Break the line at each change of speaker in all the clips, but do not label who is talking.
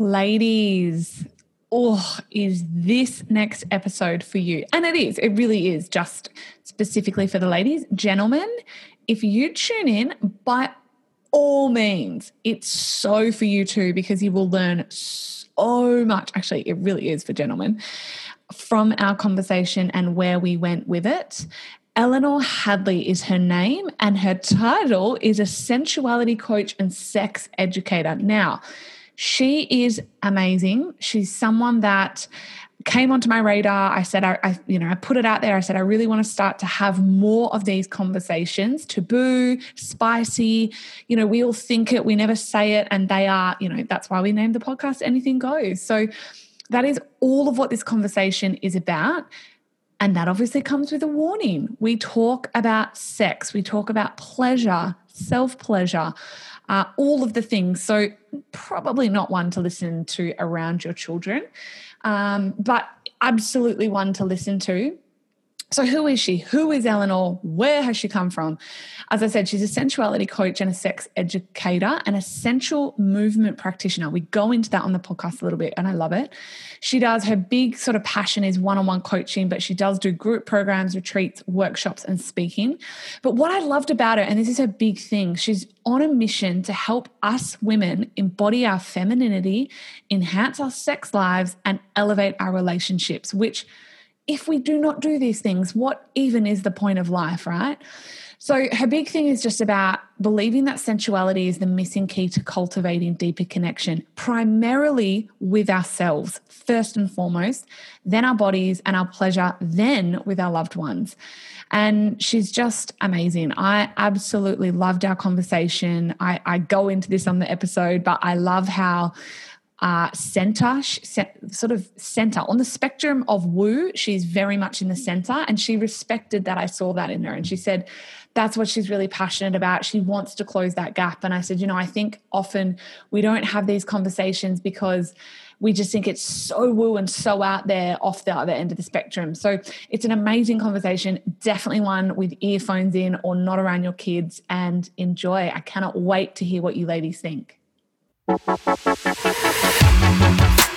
Ladies, oh, is this next episode for you? And it is, it really is just specifically for the ladies. Gentlemen, if you tune in, by all means, it's so for you too, because you will learn so much. Actually, it really is for gentlemen from our conversation and where we went with it. Eleanor Hadley is her name, and her title is a sensuality coach and sex educator. Now, she is amazing. She's someone that came onto my radar. I said, I, I, you know, I put it out there. I said, I really want to start to have more of these conversations. Taboo, spicy. You know, we all think it, we never say it, and they are. You know, that's why we named the podcast "Anything Goes." So that is all of what this conversation is about. And that obviously comes with a warning. We talk about sex, we talk about pleasure, self pleasure, uh, all of the things. So, probably not one to listen to around your children, um, but absolutely one to listen to so, who is she? Who is Eleanor? Where has she come from? As I said, she's a sensuality coach and a sex educator and a sensual movement practitioner. We go into that on the podcast a little bit, and I love it. She does her big sort of passion is one on one coaching, but she does do group programs, retreats, workshops, and speaking. But what I loved about her, and this is her big thing, she's on a mission to help us women embody our femininity, enhance our sex lives, and elevate our relationships, which if we do not do these things, what even is the point of life, right? So, her big thing is just about believing that sensuality is the missing key to cultivating deeper connection, primarily with ourselves, first and foremost, then our bodies and our pleasure, then with our loved ones. And she's just amazing. I absolutely loved our conversation. I, I go into this on the episode, but I love how uh, center, sort of center on the spectrum of woo. She's very much in the center, and she respected that I saw that in her. And she said, that's what she's really passionate about. She wants to close that gap. And I said, you know, I think often we don't have these conversations because we just think it's so woo and so out there off the other end of the spectrum. So it's an amazing conversation, definitely one with earphones in or not around your kids and enjoy. I cannot wait to hear what you ladies think. Thank you.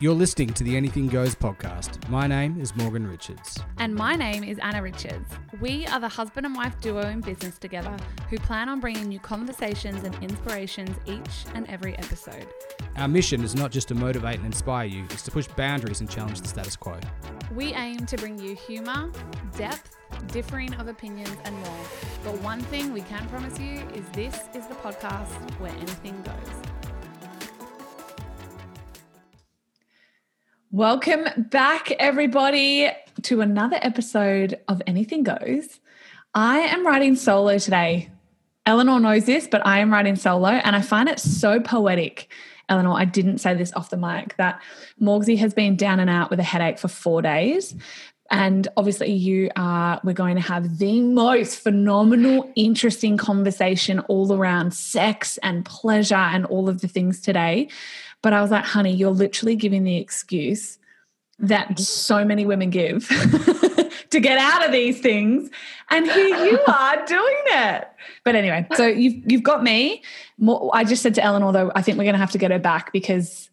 You're listening to the Anything Goes podcast. My name is Morgan Richards.
And my name is Anna Richards. We are the husband and wife duo in business together who plan on bringing you conversations and inspirations each and every episode.
Our mission is not just to motivate and inspire you, it's to push boundaries and challenge the status quo.
We aim to bring you humour, depth, differing of opinions, and more. But one thing we can promise you is this is the podcast where anything goes. Welcome back, everybody, to another episode of Anything Goes. I am writing solo today. Eleanor knows this, but I am writing solo, and I find it so poetic. Eleanor, I didn't say this off the mic that Morgsy has been down and out with a headache for four days. And obviously, you are, we're going to have the most phenomenal, interesting conversation all around sex and pleasure and all of the things today. But I was like, honey, you're literally giving the excuse that mm-hmm. so many women give to get out of these things. And here you are doing it. But anyway, so you've, you've got me. I just said to Eleanor, though, I think we're going to have to get her back because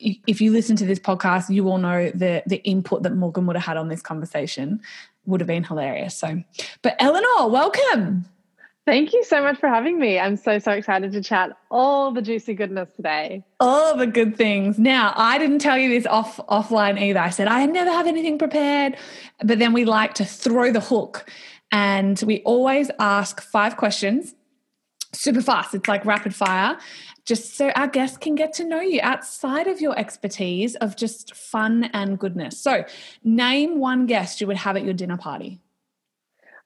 if you listen to this podcast, you all know the the input that Morgan would have had on this conversation would have been hilarious. So, but Eleanor, welcome.
Thank you so much for having me. I'm so so excited to chat all the juicy goodness today.
All the good things. Now, I didn't tell you this off offline either. I said I never have anything prepared, but then we like to throw the hook, and we always ask five questions super fast. It's like rapid fire just so our guests can get to know you outside of your expertise of just fun and goodness. So, name one guest you would have at your dinner party.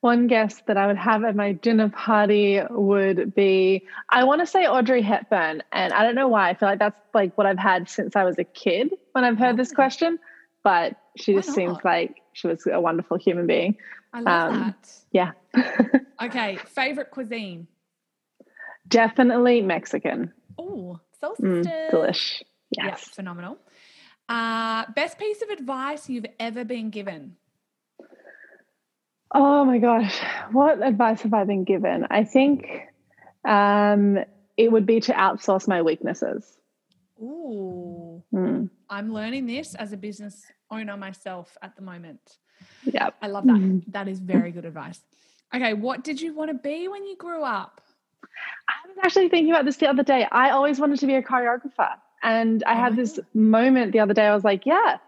One guest that I would have at my dinner party would be, I want to say Audrey Hepburn. And I don't know why. I feel like that's like what I've had since I was a kid when I've heard this question. But she just seems like she was a wonderful human being.
I love um, that.
Yeah.
okay. Favorite cuisine?
Definitely Mexican.
Oh, solstice.
Mm, delish. Yes.
Phenomenal. Uh, best piece of advice you've ever been given?
Oh my gosh. What advice have I been given? I think um, it would be to outsource my weaknesses.
Ooh.
Mm.
I'm learning this as a business owner myself at the moment.
Yeah.
I love that.
Mhm.
That is very good advice. Okay, what did you want to be when you grew up?
I was actually thinking about this the other day. I always wanted to be a choreographer. And I
Oh
had this moment the other day. I was like, yeah,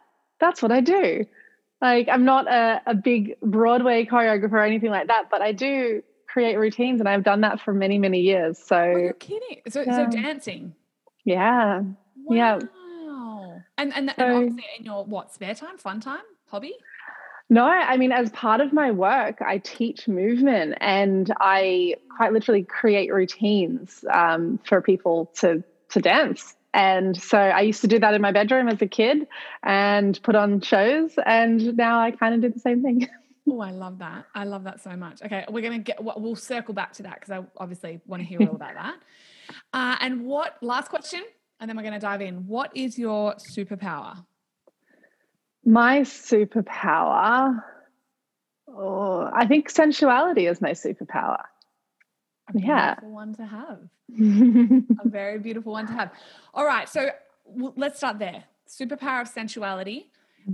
that's what I do. Like, I'm not a, a big Broadway choreographer or anything like that, but I do create routines and I've done that for many, many years.
Oh,
So,
you're kidding. So,
Yeah.
so dancing.
yeah. Yeah.
Wow. And and, and
So-
obviously in your what spare time, fun time, hobby?
No, I mean, as part of my work, I teach movement and I quite literally create routines um, for people to to dance. And so I used to do that in my bedroom as a kid and put on shows. And now I kind of do the same thing.
Oh, I love that. I love that so much. Okay, we're gonna get. We'll circle back to that because I obviously want to hear all about that. Uh, and what? Last question, and then we're gonna dive in. What is your superpower?
My superpower, oh, I think sensuality is my superpower.
A
Yeah.
beautiful one to have. A very beautiful one to have. All right, so let's start there. Superpower of sensuality.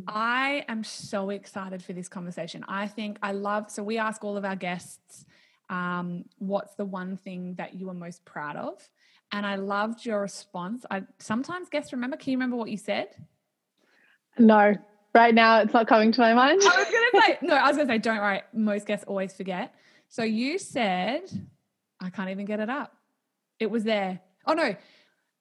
I am so excited for this conversation. I think I love. So we ask all of our guests, um, "What's the one thing that you are most proud of?" And I loved your response. I sometimes guests remember. Can you remember what you said?
No, right now it's not coming to my mind.
I was gonna say no. I was gonna say don't worry. Most guests always forget. So you said, I can't even get it up. It was there. Oh no.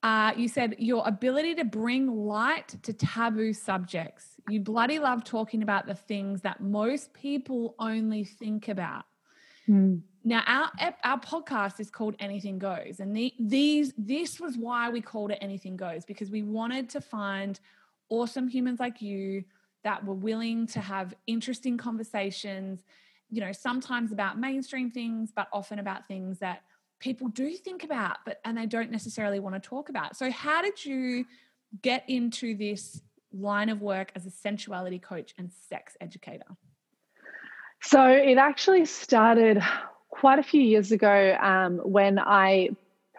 Uh, you said your ability to bring light to taboo subjects. You bloody love talking about the things that most people only think about.
Hmm.
Now, our our podcast is called Anything Goes, and the, these this was why we called it Anything Goes because we wanted to find awesome humans like you that were willing to have interesting conversations. You know, sometimes about mainstream things, but often about things that people do think about, but and they don't necessarily want to talk about. So, how did you get into this line of work as a sensuality coach and sex educator?
So it actually started quite a few years ago um, when I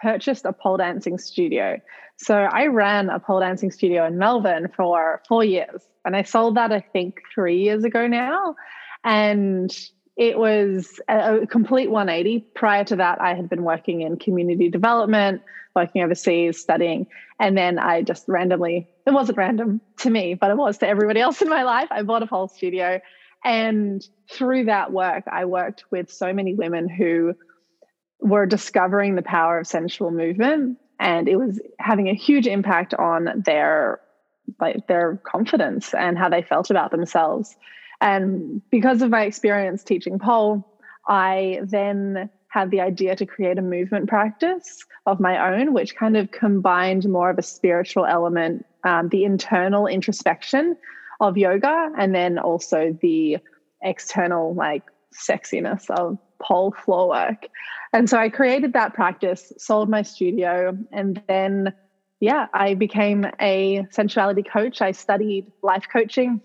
purchased a pole dancing studio. So I ran a pole dancing studio in Melbourne for four years, and I sold that I think three years ago now, and it was a, complete 180. Prior to that, I had been working in community development, working overseas, studying, and then I just randomly, it wasn't random to me, but it was to everybody else in my life. I bought a pole studio. And through that work, I worked with so many women who were discovering the power of sensual movement. And it was having a huge impact on their like their confidence and how they felt about themselves. And because of my experience teaching pole, I then had the idea to create a movement practice of my own, which kind of combined more of a spiritual element, um, the internal introspection of yoga, and then also the external like sexiness of pole floor work. And so I created that practice, sold my studio, and then yeah, I became a sensuality coach. I studied life coaching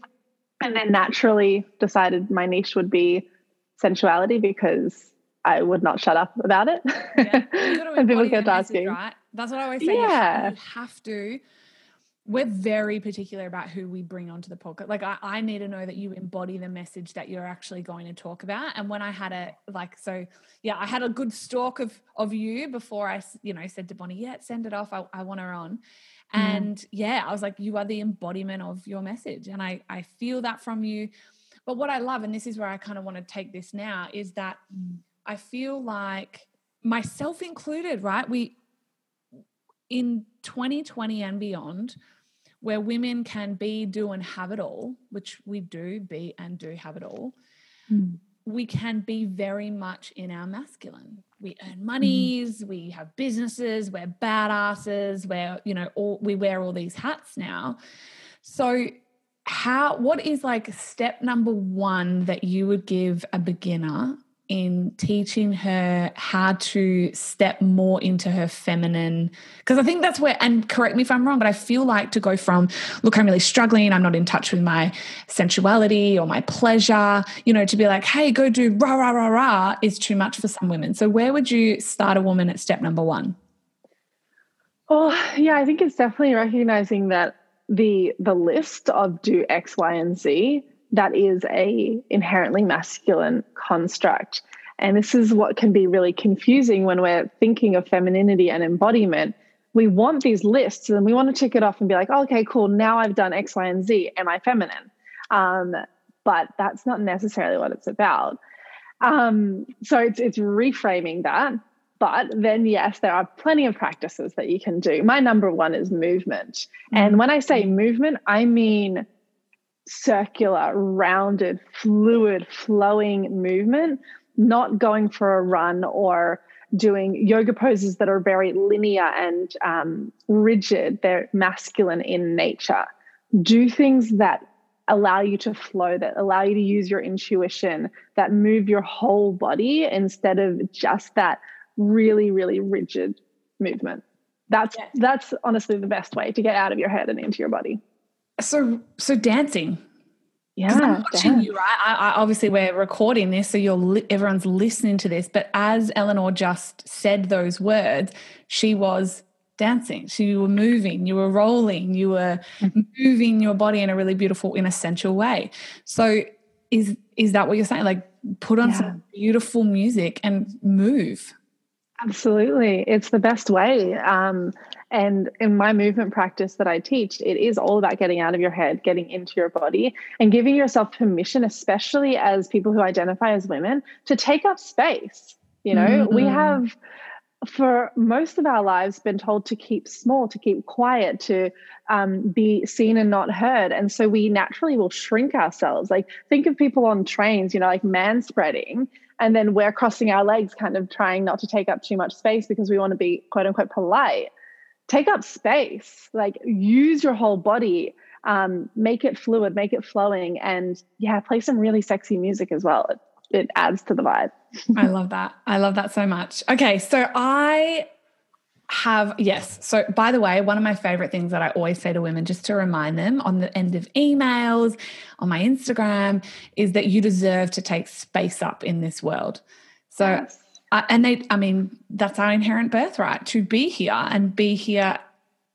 and then naturally decided my niche would be sensuality because I would not shut up about it.
Yeah.
And people kept asking.
right? That's what I always say.
Yeah.
you have to. We're very particular about who we bring onto the podcast. Like I, I need to know that you embody the message that you're actually going to talk about. And when I had a like, so yeah, I had a good stalk of of you before I, you know, said to Bonnie, yeah, send it off. I, I want her on.
Mm.
And yeah, I was like, you are the embodiment of your message. And I I feel that from you. But what I love, and this is where I kind of want to take this now, is that I feel like myself included, right? We in 2020 and beyond, where women can be, do, and have it all, which we do be and do have it all,
Mm.
We can be very much in our masculine. We earn mm. monies, we have businesses, we're badasses, we're, you know, all we wear all these hats now. So how what is like step number one that you would give a beginner in teaching her how to step more into her feminine because i think that's where and correct me if i'm wrong but i feel like to go from look i'm really struggling. I'm not in touch with my sensuality or my pleasure you know to be like hey go do rah rah rah rah is too much for some women. So where would you start a woman at step number one?
Oh, yeah, I think it's definitely recognizing that the the list of do X, Y, and Z that is a inherently masculine construct. And this is what can be really confusing when we're thinking of femininity and embodiment. We want these lists and we want to tick it off and be like, oh, okay, cool. Now I've done X, Y, and Z. Am I feminine? Um, but that's not necessarily what it's about. Um, so it's it's reframing that. But then, yes, there are plenty of practices that you can do. My number one is movement. Mm-hmm. And when I say movement, I mean circular, rounded, fluid, flowing movement, not going for a run or doing yoga poses that are very linear and um, rigid. They're masculine in nature. Do things that allow you to flow, that allow you to use your intuition, that move your whole body instead of just that really, really rigid movement. That's yeah. that's honestly the best way to get out of your head and into your body.
So so dancing.
Yeah, I'm
watching dance. you, right? I, I, obviously, we're recording this, so you're li- everyone's listening to this. But as Eleanor just said those words, she was dancing. So you were moving, you were rolling, you were mm-hmm. moving your body in a really beautiful, in essential way. So is is that what you're saying? Like put on yeah. some beautiful music and move.
Absolutely. It's the best way. Um, and in my movement practice that I teach, it is all about getting out of your head, getting into your body, and giving yourself permission, especially as people who identify as women, to take up space. You know, mm-hmm. we have for most of our lives been told to keep small to keep quiet to um, be seen and not heard and so we naturally will shrink ourselves like think of people on trains you know like man spreading and then we're crossing our legs kind of trying not to take up too much space because we want to be quote unquote polite take up space like use your whole body um, make it fluid make it flowing and yeah play some really sexy music as well it, it adds to the vibe
I love that. I love that so much. Okay, so I have yes so by the way one of my favorite things that i always say to women just to remind them on the end of emails on my instagram is that you deserve to take space up in this world so yes. Uh, and they i mean that's our inherent birthright to be here and be here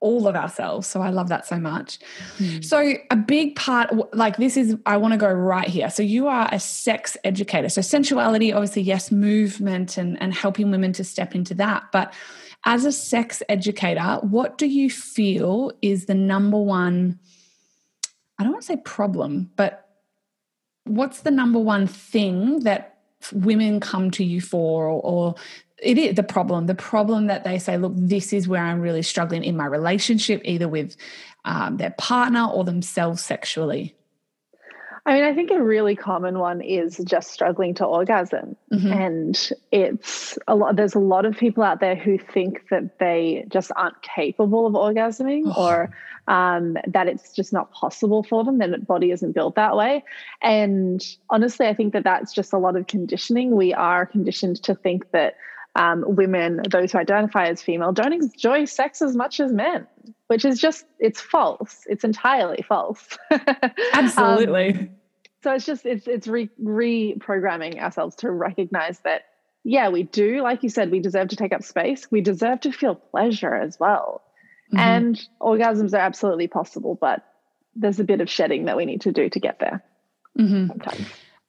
all of ourselves. So I love that so much. Mm. So a big part, like this is, I want to go right here. So you are a sex educator. So sensuality, obviously, yes, movement and, and helping women to step into that. But as a sex educator, what do you feel is the number one, I don't want to say problem, but what's the number one thing that women come to you for or, or it is the problem. The problem that they say look this is where i'm really struggling in my relationship either with um, their partner or themselves sexually
I mean, I think a really common one is just struggling to orgasm. Mm-hmm. And it's a lot, there's a lot of people out there who think that they just aren't capable of orgasming oh. or um, that it's just not possible for them, that their body isn't built that way. And honestly, I think that that's just a lot of conditioning. We are conditioned to think that um, women, those who identify as female, don't enjoy sex as much as men, which is just, it's false. It's entirely false.
Absolutely.
um, so it's just, it's, it's re- reprogramming ourselves to recognize that, yeah, we do, like you said, we deserve to take up space. We deserve to feel pleasure as well. Mm-hmm. And orgasms are absolutely possible, but there's a bit of shedding that we need to do to get there
mm-hmm. sometimes.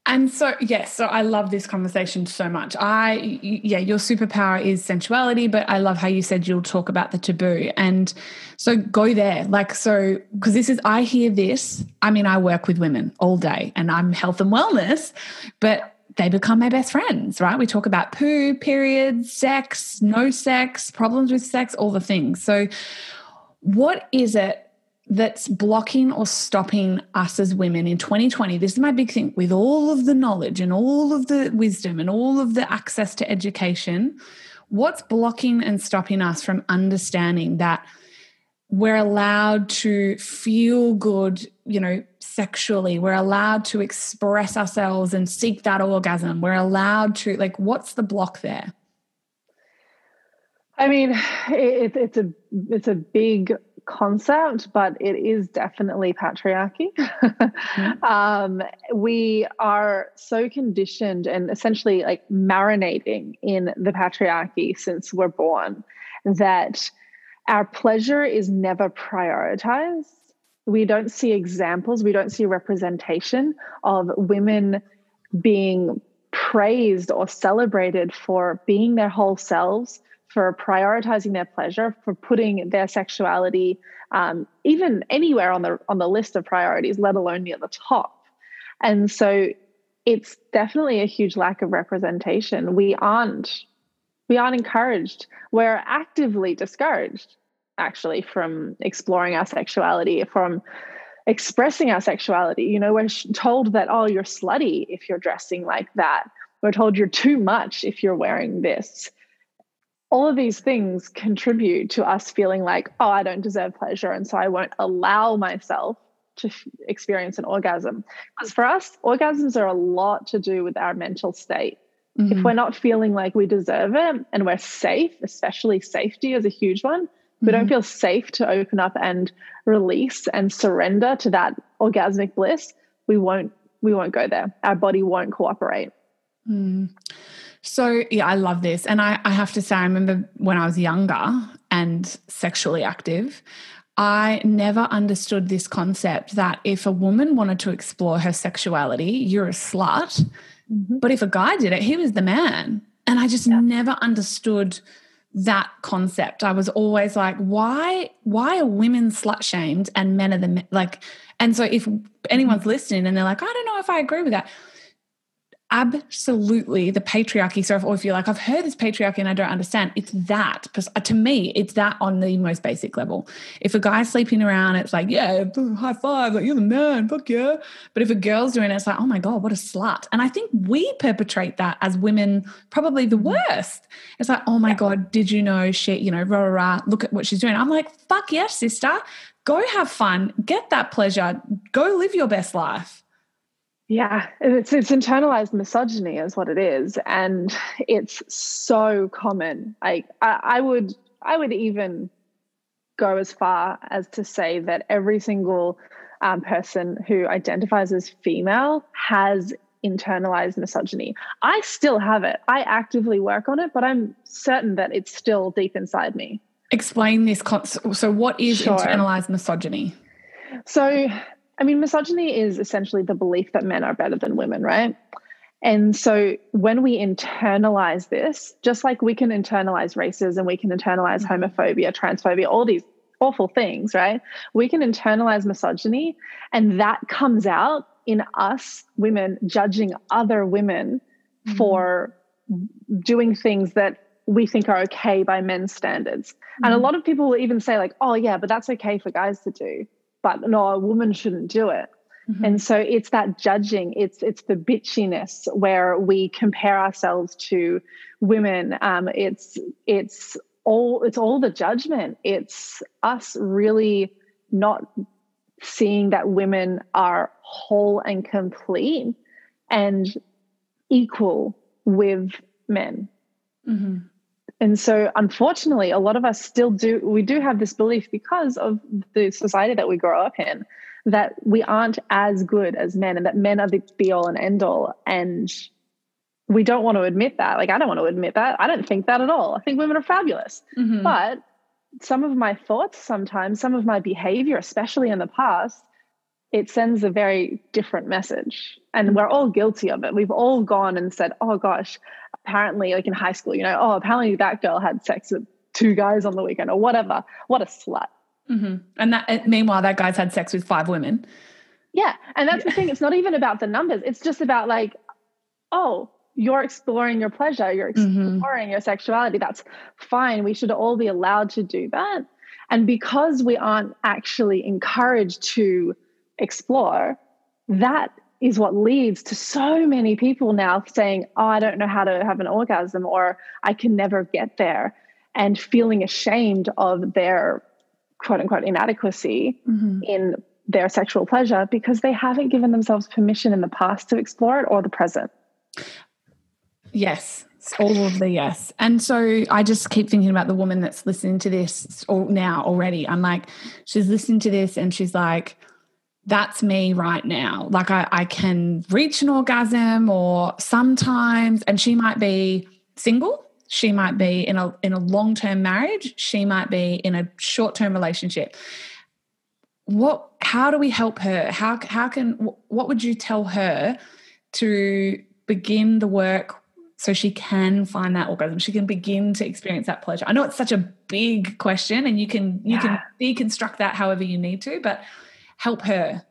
And so, yes, so I love this conversation so much. I, yeah, your superpower is sensuality, but I love how you said you'll talk about the taboo. And so go there. Like, so, because this is, I hear this. I mean, I work with women all day and I'm health and wellness, but they become my best friends, right? We talk about poo, periods, sex, no sex, problems with sex, all the things. So, what is it that's blocking or stopping us as women in 2020 this is my big thing. With all of the knowledge and all of the wisdom and all of the access to education what's blocking and stopping us from understanding that we're allowed to feel good you know sexually? We're allowed to express ourselves and seek that orgasm. We're allowed to like what's the block there?
I mean it, it's a it's a big concept, but it is definitely patriarchy. mm-hmm. um, we are so conditioned and essentially like marinating in the patriarchy since we're born that our pleasure is never prioritized. We don't see examples, we don't see representation of women being praised or celebrated for being their whole selves, for prioritizing their pleasure, for putting their sexuality um, even anywhere on the on the list of priorities, let alone near the top. And so it's definitely a huge lack of representation. We aren't we aren't encouraged. We're actively discouraged actually from exploring our sexuality, from expressing our sexuality. You know, we're told that, oh, you're slutty if you're dressing like that. We're told you're too much if you're wearing this. All of these things contribute to us feeling like, oh, I don't deserve pleasure. And so I won't allow myself to f- experience an orgasm. Because for us, orgasms are a lot to do with our mental state. Mm-hmm. If we're not feeling like we deserve it and we're safe, especially safety is a huge one, we mm-hmm. don't feel safe to open up and release and surrender to that orgasmic bliss, we won't we won't go there. Our body won't cooperate.
Mm. So yeah, I love this. And I, I have to say, I remember when I was younger and sexually active, I never understood this concept that if a woman wanted to explore her sexuality, you're a slut. Mm-hmm. But if a guy did it, he was the man. And I just yeah. never understood that concept. I was always like, why, why are women slut shamed and men are the men? like? And so if anyone's listening and they're like, I don't know if I agree with that, absolutely the patriarchy. So if, or if you're like, I've heard this patriarchy and I don't understand, it's that. Uh, to me, it's that on the most basic level. If a guy's sleeping around, it's like, yeah, high five, like you're the man, fuck yeah. But if a girl's doing it, it's like, oh my God, what a slut. And I think we perpetrate that as women probably the mm-hmm. worst. It's like, oh my God, did you know shit, you know, rah, rah, rah, look at what she's doing. I'm like, fuck yes, sister. Go have fun, get that pleasure, go live your best life.
Yeah, it's it's internalized misogyny is what it is, and it's so common. Like I, I would I would even go as far as to say that every single um, person who identifies as female has internalized misogyny. I still have it. I actively work on it, but I'm certain that it's still deep inside me.
Explain this. So, what is sure. internalized misogyny?
So, I mean, misogyny is essentially the belief that men are better than women, right? And so when we internalize this, just like we can internalize racism, we can internalize mm-hmm. homophobia, transphobia, all these awful things, right? We can internalize misogyny, and that comes out in us women judging other women mm-hmm. for doing things that we think are okay by men's standards. Mm-hmm. And a mm-hmm. lot of people will even say, like, oh, yeah, but that's okay for guys to do but no, a woman shouldn't do it. Mm-hmm. And so it's that judging, it's it's the bitchiness where we compare ourselves to women. Um, it's it's all it's all the judgment. It's us really not seeing that women are whole and complete and equal with men. Mm-hmm. And so, unfortunately, a lot of us still do, we do have this belief because of the society that we grow up in that we aren't as good as men and that men are the be all and end all. And we don't want to admit that. Like, I don't want to admit that. I don't think that at all. I think women are fabulous. Mm-hmm. But some of my thoughts sometimes, some of my behavior, especially in the past, it sends a very different message. And we're all guilty of it. We've all gone and said, oh gosh, apparently, like in high school, you know, oh, apparently that girl had sex with two guys on the weekend or whatever. What a slut.
Mm-hmm. And that, meanwhile, that guy's had sex with five women.
Yeah. And that's yeah. the thing. It's not even about the numbers. It's just about like, oh, you're exploring your pleasure, you're mm-hmm. exploring mm-hmm. your sexuality. That's fine. We should all be allowed to do that. And because we aren't actually encouraged to explore, that is what leads to so many people now saying, Oh, I don't know how to have an orgasm, or I can never get there, and feeling ashamed of their quote unquote inadequacy mm-hmm. in their sexual pleasure because they haven't given themselves permission in the past to explore it or the present.
Yes, all of the yes. And so I just keep thinking about the woman that's listening to this now already. I'm like, she's listening to this and she's like, that's me right now. Like I, I can reach an orgasm or sometimes, and she might be single. she might be in a in a long-term marriage, she might be in a short-term relationship. What how do we help her? How how can what would you tell her to begin the work so she can find that orgasm she can begin to experience that pleasure i know it's such a big question and you can you yeah. can deconstruct that however you need to but help her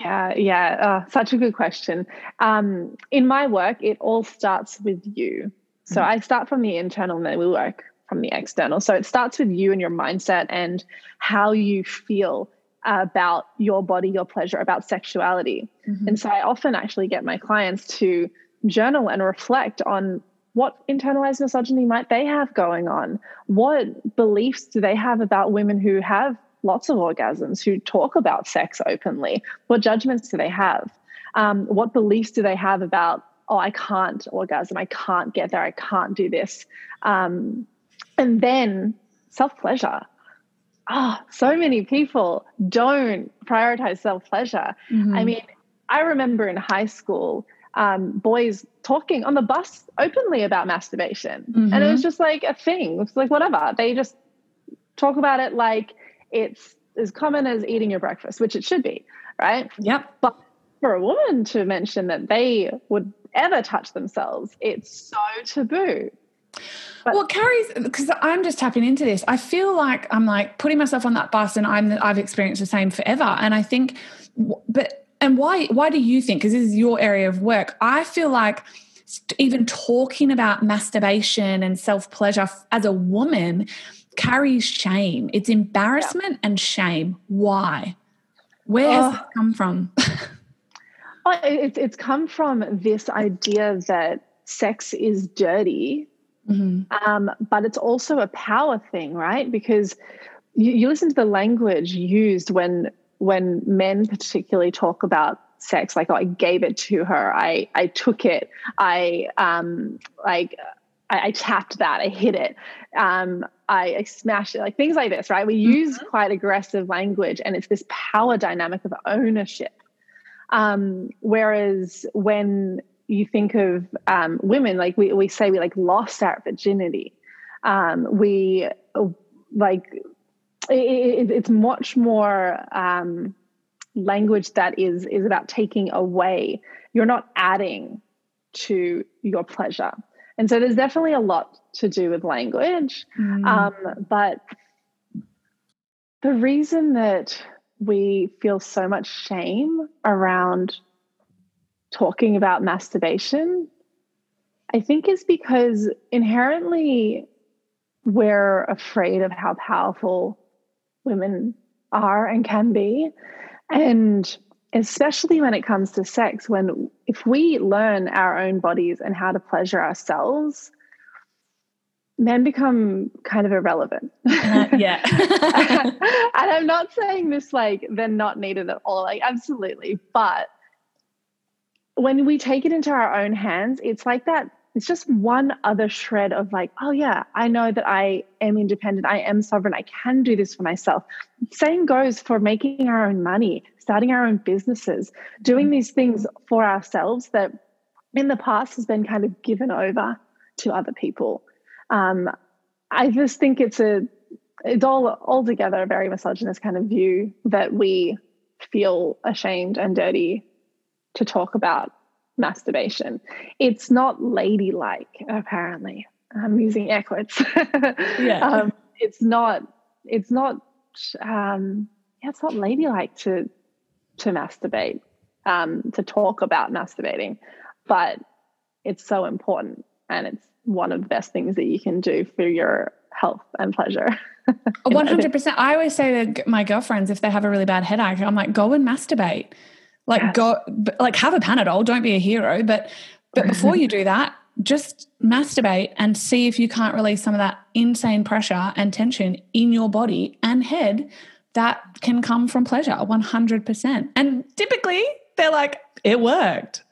yeah yeah uh, such a good question um, in my work it all starts with you so mm-hmm. i start from the internal and then we work from the external so it starts with you and your mindset and how you feel about your body your pleasure about sexuality mm-hmm. and so i often actually get my clients to journal and reflect on what internalized misogyny might they have going on? What beliefs do they have about women who have lots of orgasms, who talk about sex openly? What judgments do they have? Um, what beliefs do they have about, oh, I can't orgasm, I can't get there, I can't do this? Um, and then self pleasure. Ah, oh, so many people don't prioritize self pleasure. Mm-hmm. I mean, I remember in high school, um, boys talking on the bus openly about masturbation. Mm-hmm. And it was just like a thing. It's like whatever. They just talk about it like it's as common as eating your breakfast, which it should be, right?
Yep.
But for a woman to mention that they would ever touch themselves, it's so taboo.
But, well, Carrie's because I'm just tapping into this. I feel like I'm like putting myself on that bus, and I'm I've experienced the same forever. And I think, but and why why do you think because this is your area of work i feel like even talking about masturbation and self pleasure as a woman carries shame. It's embarrassment yeah. and shame. Why? Where has it come from?
Oh, it's, it's come from this idea that sex is dirty. Mm-hmm. um, but it's also a power thing right? Because you, you listen to the language used when when men particularly talk about sex like oh, i gave it to her. I i took it. I um like i, I tapped that i hit it um I, I smashed it like things like this right we mm-hmm. use quite aggressive language and it's this power dynamic of ownership um whereas when you think of um, women like we, we say we like lost our virginity um, we like it, it's much more um, language that is is about taking away. You're not adding to your pleasure, and so there's definitely a lot to do with language. Mm. Um, but the reason that we feel so much shame around talking about masturbation, I think, is because inherently we're afraid of how powerful women are and can be. And especially when it comes to sex, when if we learn our own bodies and how to pleasure ourselves, men become kind of irrelevant.
Uh, yeah.
and I'm not saying this like they're not needed at all, like absolutely. But when we take it into our own hands, it's like that it's just one other shred of like, oh yeah, I know that I am independent, I am sovereign, I can do this for myself. Same goes for making our own money, starting our own businesses, doing mm-hmm. these things for ourselves that in the past has been kind of given over to other people. Um, I just think it's a it's all altogether a very misogynist kind of view that we feel ashamed and dirty to talk about masturbation. It's not ladylike, apparently. I'm using air quotes. yeah. Um, it's not. It's not. Um, yeah, it's not ladylike to to masturbate. Um, to talk about masturbating, but it's so important, and it's one of the best things that you can do for your health and pleasure.
One hundred percent. I always say to my girlfriends if they have a really bad headache, I'm like, go and masturbate like yes. go like have a Panadol, don't be a hero, but but before you do that, just masturbate and see if you can't release some of that insane pressure and tension in your body and head that can come from pleasure 100%. And typically they're like, it worked.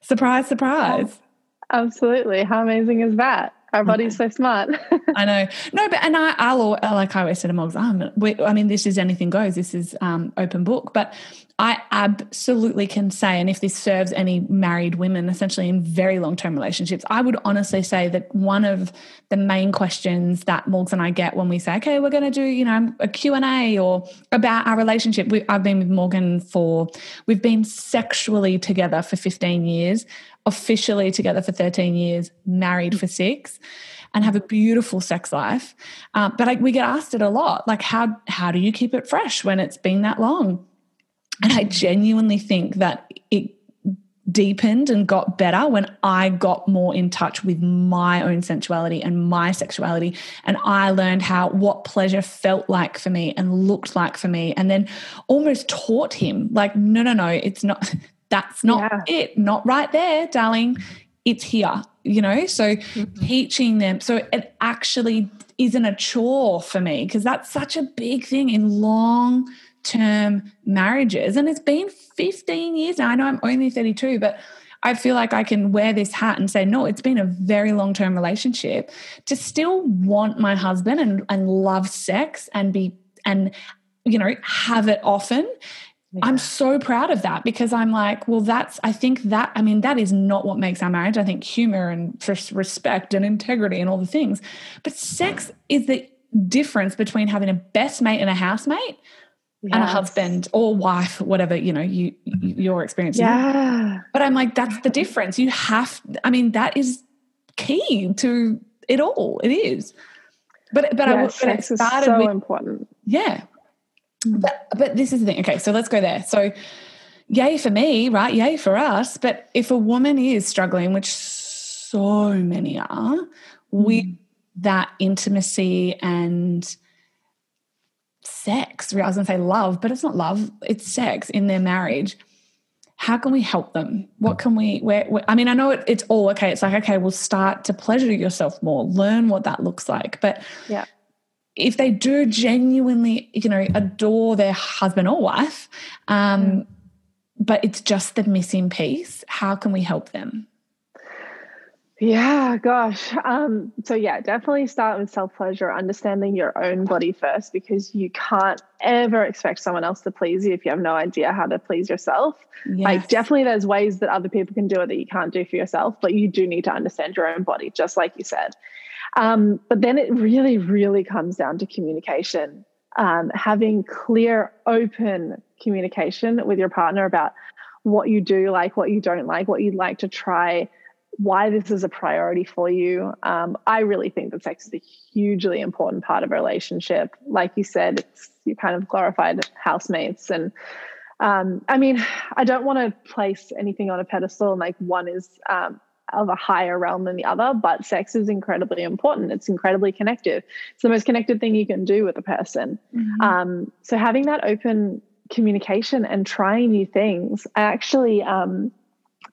Surprise, surprise.
Absolutely. How amazing is that? Our body's so smart.
I know. No, but and I, I'll like I always say to Mogs, I mean, this is anything goes. This is um, open book. But I absolutely can say, and if this serves any married women, essentially in very long term relationships, I would honestly say that one of the main questions that Morgs and I get when we say, okay, we're going to do, you know, a Q and A or about our relationship. We, I've been with Morgan for, we've been sexually together for 15 years officially together for 13 years, married for six, and have a beautiful sex life. Um, but I, we get asked it a lot, like how how do you keep it fresh when it's been that long? And I genuinely think that it deepened and got better when I got more in touch with my own sensuality and my sexuality. And I learned how what pleasure felt like for me and looked like for me. And then almost taught him, like, no, no, no, it's not, that's not yeah. it, not right there, darling. It's here, you know? So mm-hmm. teaching them. So it actually isn't a chore for me because that's such a big thing in long term marriages. And it's been 15 years now. I know I'm only 32, but I feel like I can wear this hat and say, no, it's been a very long term relationship to still want my husband and, and love sex and be, and, you know, have it often yeah. I'm so proud of that because I'm like, well, that's, I think that, I mean, that is not what makes our marriage. I think humor and respect and integrity and all the things. But sex is the difference between having a best mate and a housemate yes. and a husband or wife, whatever, you know, you, your experience.
Yeah.
But I'm like, that's the difference. You have, I mean, that is key to it all. It is. But, but
I, but it started so with, important.
Yeah. But, but this is the thing. Okay, so let's go there. So, yay for me, right? Yay for us. But if a woman is struggling, which so many are, mm. with that intimacy and sex, I was going to say love, but it's not love, it's sex in their marriage. How can we help them? What can we, where, where I mean, I know it, it's all okay. It's like, okay, we'll start to pleasure yourself more, learn what that looks like. But
yeah
if they do genuinely, you know, adore their husband or wife, um, mm. but it's just the missing piece, how can we help them?
Yeah, gosh. Um, so yeah, definitely start with self pleasure, understanding your own body first, because you can't ever expect someone else to please you if you have no idea how to please yourself. Yes. Like, definitely, there's ways that other people can do it that you can't do for yourself, but you do need to understand your own body, just like you said. Um, but then it really, really comes down to communication. Um, having clear, open communication with your partner about what you do like, what you don't like, what you'd like to try, why this is a priority for you. Um, I really think that sex is a hugely important part of a relationship. Like you said, it's you kind of glorified housemates and um, I mean, I don't want to place anything on a pedestal and like one is um, of a higher realm than the other, but sex is incredibly important. It's incredibly connected. It's the most connected thing you can do with a person. Mm-hmm. Um, so having that open communication and trying new things, I actually, um,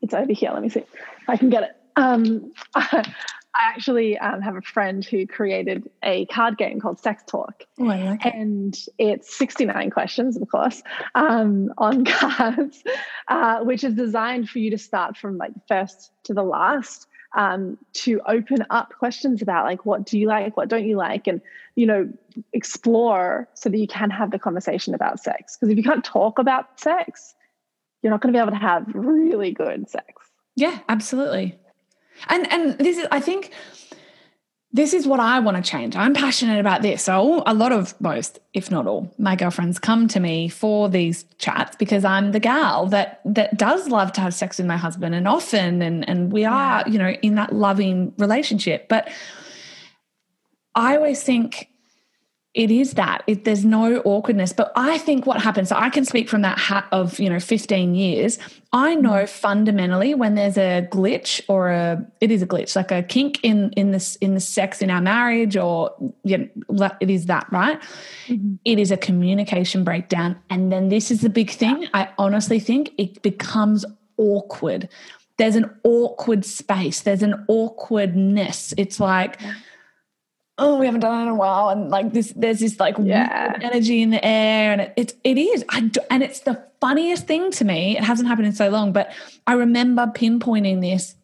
it's over here. Let me see I can get it. Um, I actually um, have a friend who created a card game called Sex Talk.
Oh, like it.
And it's 69 questions, of course, um, on cards, uh, which is designed for you to start from like the first to the last. Um, to open up questions about like what do you like what don't you like and you know explore so that you can have the conversation about sex because if you can't talk about sex you're not going to be able to have really good sex
yeah absolutely and and this is I think this is what I want to change. I'm passionate about this. So a lot of most, if not all, my girlfriends come to me for these chats because I'm the gal that that does love to have sex with my husband and often and and we are, you know, in that loving relationship. But I always think it is that. It, there's no awkwardness. But i think what happens so i can speak from that hat of you know 15 years. I know mm-hmm. fundamentally when there's a glitch or a it is a glitch like a kink in in this in the sex in our marriage or you know, it is that right? Mm-hmm. it is a communication breakdown. And then this is the big thing. I honestly think it becomes awkward. There's an awkward space. There's an awkwardness. It's like yeah oh, we haven't done it in a while, and like this, there's this like yeah. energy in the air, and it, it, it is, I do, and it's the funniest thing to me. It hasn't happened in so long, but I remember pinpointing this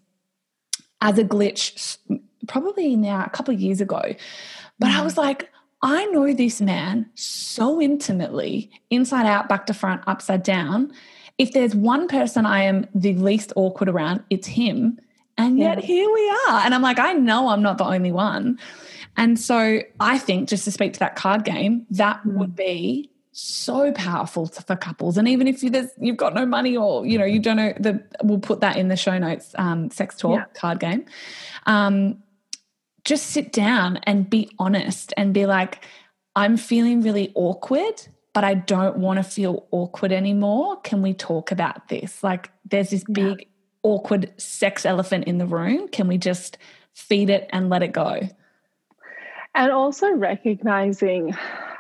as a glitch probably now a couple of years ago. But I mm. was like, I know this man so intimately, inside out, back to front, upside down. If there's one person I am the least awkward around, it's him. And yet
Yeah.
here we are. And I'm like, I know I'm not the only one. And so I think, just to speak to that card game, that
Mm.
would be so powerful to, for couples. And even if you, there's, you've got no money or, you know, you don't know, the, we'll put that in the show notes, um, sex talk
Yeah.
card game. Um, just sit down and be honest and be like, I'm feeling really awkward, but I don't want to feel awkward anymore. Can we talk about this? Like, there's this
Yeah.
big, awkward sex elephant in the room. Can we just feed it and let it go?
And also recognizing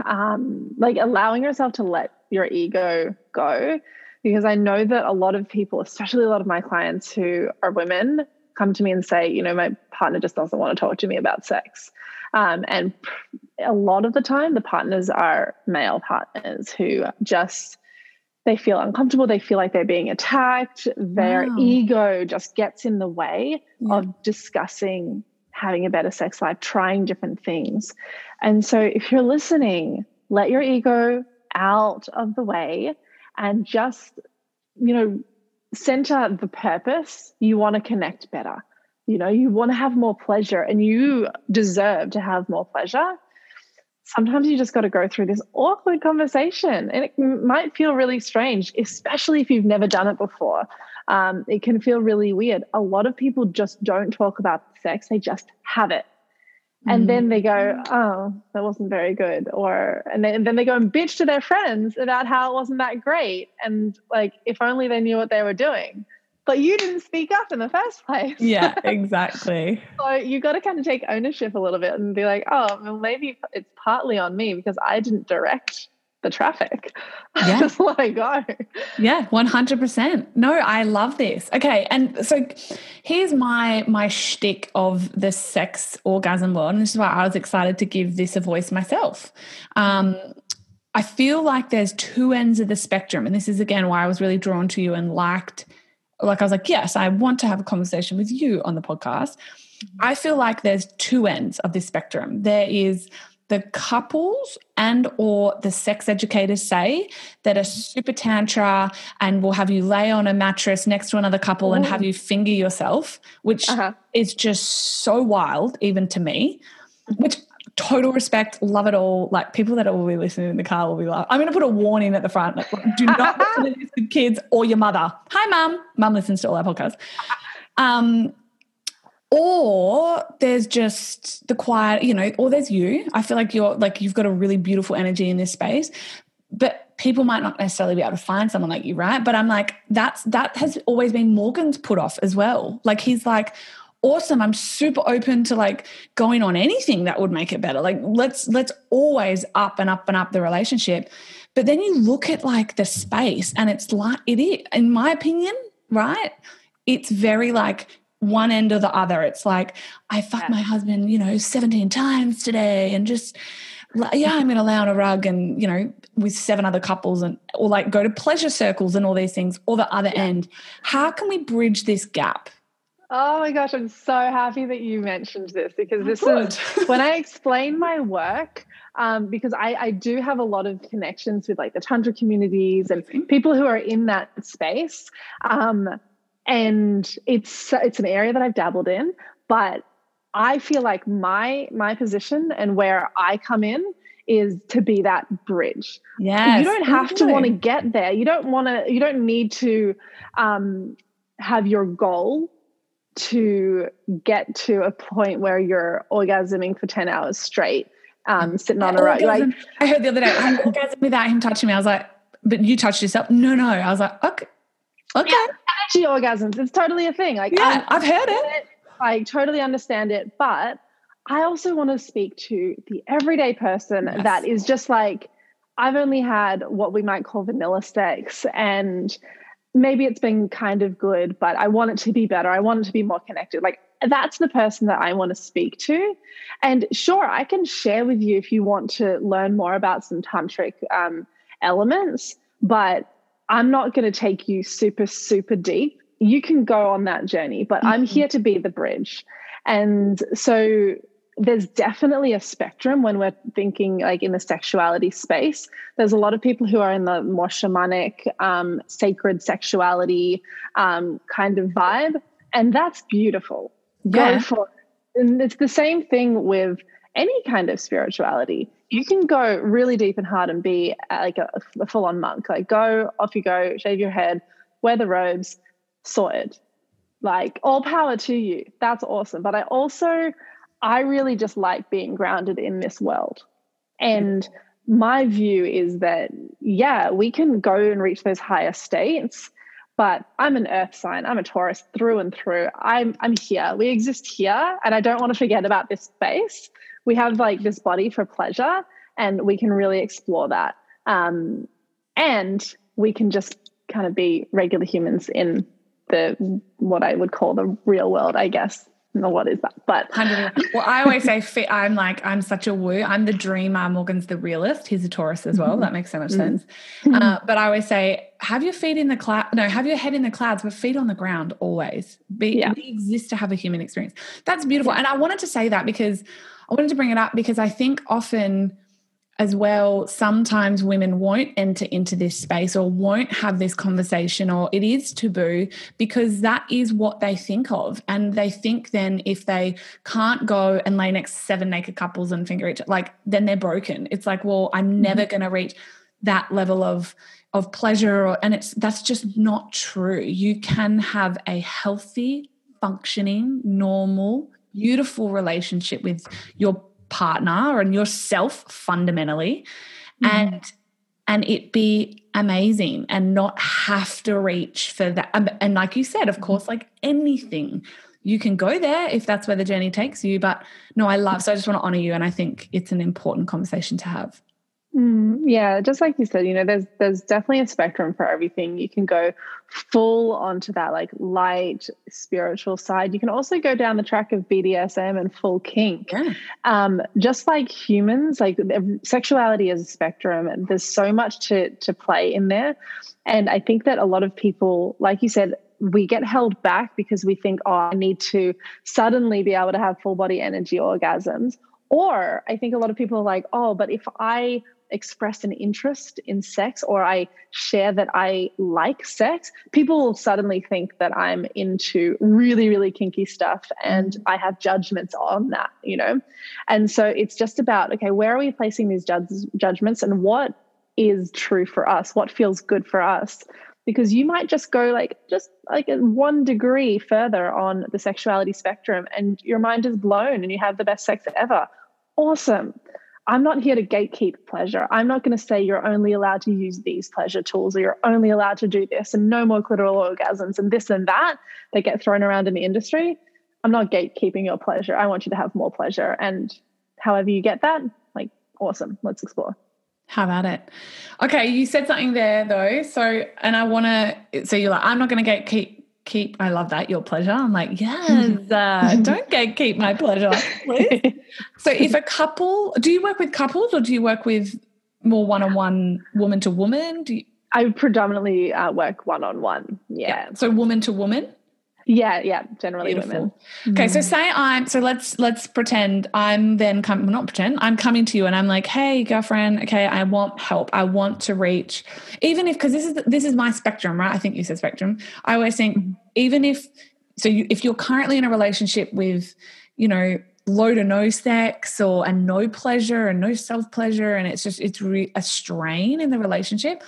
um, like allowing yourself to let your ego go because i know that a lot of people especially a lot of my clients who are women come to me and say you know my partner just doesn't want to talk to me about sex um, and a lot of the time the partners are male partners who just they feel uncomfortable they feel like they're being attacked their
Wow.
ego just gets in the way
Yeah.
of discussing having a better sex life, trying different things. And so if you're listening, let your ego out of the way and just, you know, center the purpose. You want to connect better. You know, you want to have more pleasure and you deserve to have more pleasure. Sometimes you just got to go through this awkward conversation and it might feel really strange, especially if you've never done it before um, it can feel really weird. A lot of people just don't talk about sex, they just have it. And then they go, mm. oh, that wasn't very good. Or, and then, and then they go and bitch to their friends about how it wasn't that great. And like, if only they knew what they were doing. But you didn't speak up in the first place.
Yeah, exactly.
So you got to kind of take ownership a little bit and be like, oh, well, maybe it's partly on me because I didn't direct the traffic.
Yeah.
just go.
Yeah, one hundred percent. No, I love this. Okay, and so here's my my shtick of the sex orgasm world, and this is why I was excited to give this a voice myself. Um, I feel like there's two ends of the spectrum, and this is again why I was really drawn to you and liked. Like I was like, yes, I want to have a conversation with you on the podcast. I feel like there's two ends of this spectrum. There is the couples and or the sex educators say that a super tantra and will have you lay on a mattress next to another couple and have you finger yourself which
Uh-huh.
is just so wild even to me which total respect love it all. Like people that will be listening in the car will be like i'm going to put a warning at the front like, do not listen to this with kids or your mother. Hi mum. Mum listens to all our podcasts. Um or there's just the quiet you know or there's you. I feel like you're like you've got a really beautiful energy in this space but people might not necessarily be able to find someone like you right? But i'm like that's that has always been morgan's put off as well. Like he's like awesome i'm super open to like going on anything that would make it better. Like let's let's always up and up and up the relationship. But then you look at like the space and it's like it is in my opinion right? It's very like one end or the other. It's like, I fucked
Yeah.
my husband, you know, 17 times today and just, yeah, I'm going to lay on a rug and, you know, with seven other couples and, or like go to pleasure circles and all these things, or the other end. How can we bridge this gap?
Oh my gosh, I'm so happy that you mentioned this because this
Good.
is when I explain my work, um, because I, I do have a lot of connections with like the Tantra communities and people who are in that space. Um, and it's it's an area that I've dabbled in, but I feel like my my position and where I come in is to be that bridge
Yeah,
you don't have to want to get there you don't want to you don't need to um, have your goal to get to a point where you're orgasming for 10 hours straight um, sitting on a rug like
I heard the other day, I'm orgasm without him touching me. I was like, but you touched yourself. No, no. I was like, okay. Okay.
Energy orgasms it's totally a thing like
Yeah, I've heard it.
I totally understand it, but I also want to speak to the everyday person
Yes.
that is just like, I've only had what we might call vanilla sex, and maybe it's been kind of good, but I want it to be better. I want it to be more connected. Like, that's the person that I want to speak to. And sure, I can share with you if you want to learn more about some tantric um, elements, but I'm not going to take you super, super deep. You can go on that journey, but I'm
Mhm.
here to be the bridge. And so there's definitely a spectrum when we're thinking like in the sexuality space. There's a lot of people who are in the more shamanic, um, sacred sexuality um, kind of vibe, and that's beautiful.
Yeah.
Go for it. And it's the same thing with any kind of spirituality. You can go really deep and hard and be uh, like a, a full on monk. Like, go off you go, shave your head, wear the robes, sorted. Like, all power to you. That's awesome. But I also, I really just like being grounded in this world. And my view is that, yeah, we can go and reach those higher states, but I'm an earth sign. I'm a Taurus through and through. I'm I'm here. We exist here, and I don't want to forget about this space. We have like this body for pleasure, and we can really explore that. Um, and we can just kind of be regular humans in the what I would call the real world, I guess. No, what is that? But
100 well, I always say fit, I'm like I'm such a woo. I'm the dreamer. Morgan's the realist. He's a Taurus as well. That makes so much sense. Uh, but I always say, have your feet in the cloud. No, have your head in the clouds, but feet on the ground always. Be,
Yeah.
We exist to have a human experience. That's beautiful. And I wanted to say that because I wanted to bring it up because I think often as well, sometimes women won't enter into this space or won't have this conversation, or it is taboo because that is what they think of. And they think then if they can't go and lay next to seven naked couples and finger each like then they're broken. It's like, well, I'm mm-hmm. never gonna reach that level of of pleasure or, and it's that's just not true. You can have a healthy, functioning, normal, beautiful relationship with your partner and yourself fundamentally. Mm. And and it be amazing and not have to reach for that. And, and like you said of mm. course like anything you can go there if that's where the journey takes you but no i love so i just want to honor you and i think it's an important conversation to have
Mm, yeah, just like you said, you know, there's there's definitely a spectrum for everything. You can go full onto that like light spiritual side. You can also go down the track of BDSM and full kink.
yeah
Um, just like humans, like sexuality is a spectrum, and there's so much to to play in there. And I think that a lot of people, like you said, we get held back because we think, oh, I need to suddenly be able to have full body energy orgasms. Or I think a lot of people are like, oh, but if I express an interest in sex or I share that I like sex, people will suddenly think that I'm into really, really kinky stuff and mm. I have judgments on that, you know? And so it's just about, okay, where are we placing these judge- judgments and what is true for us? What feels good for us? Because you might just go like, just like one degree further on the sexuality spectrum and your mind is blown and you have the best sex ever. Awesome. I'm not here to gatekeep pleasure. I'm not going to say you're only allowed to use these pleasure tools or you're only allowed to do this and no more clitoral orgasms and this and that that get thrown around in the industry. I'm not gatekeeping your pleasure. I want you to have more pleasure. And however you get that, like, awesome. Let's explore.
How about it? Okay, you said something there though. So, and I want to. So you're like, I'm not going to get keep keep. I love that your pleasure. I'm like, yes. Uh, don't gatekeep my pleasure, please. so, if a couple, do you work with couples or do you work with more one on one, woman to woman? Do you,
I predominantly uh, work one on one. Yeah.
so woman to woman.
Yeah. Yeah. Generally women.
Beautiful. Mm-hmm. Okay, so say I'm so let's let's pretend I'm then come not pretend I'm coming to you and I'm like, hey girlfriend, okay, I want help. I want to reach, even if because this is this is my spectrum, right? I think you said spectrum. I always think mm-hmm. even if so, you, if you're currently in a relationship with, you know, low to no sex or and no pleasure and no self pleasure, and it's just it's re- a strain in the relationship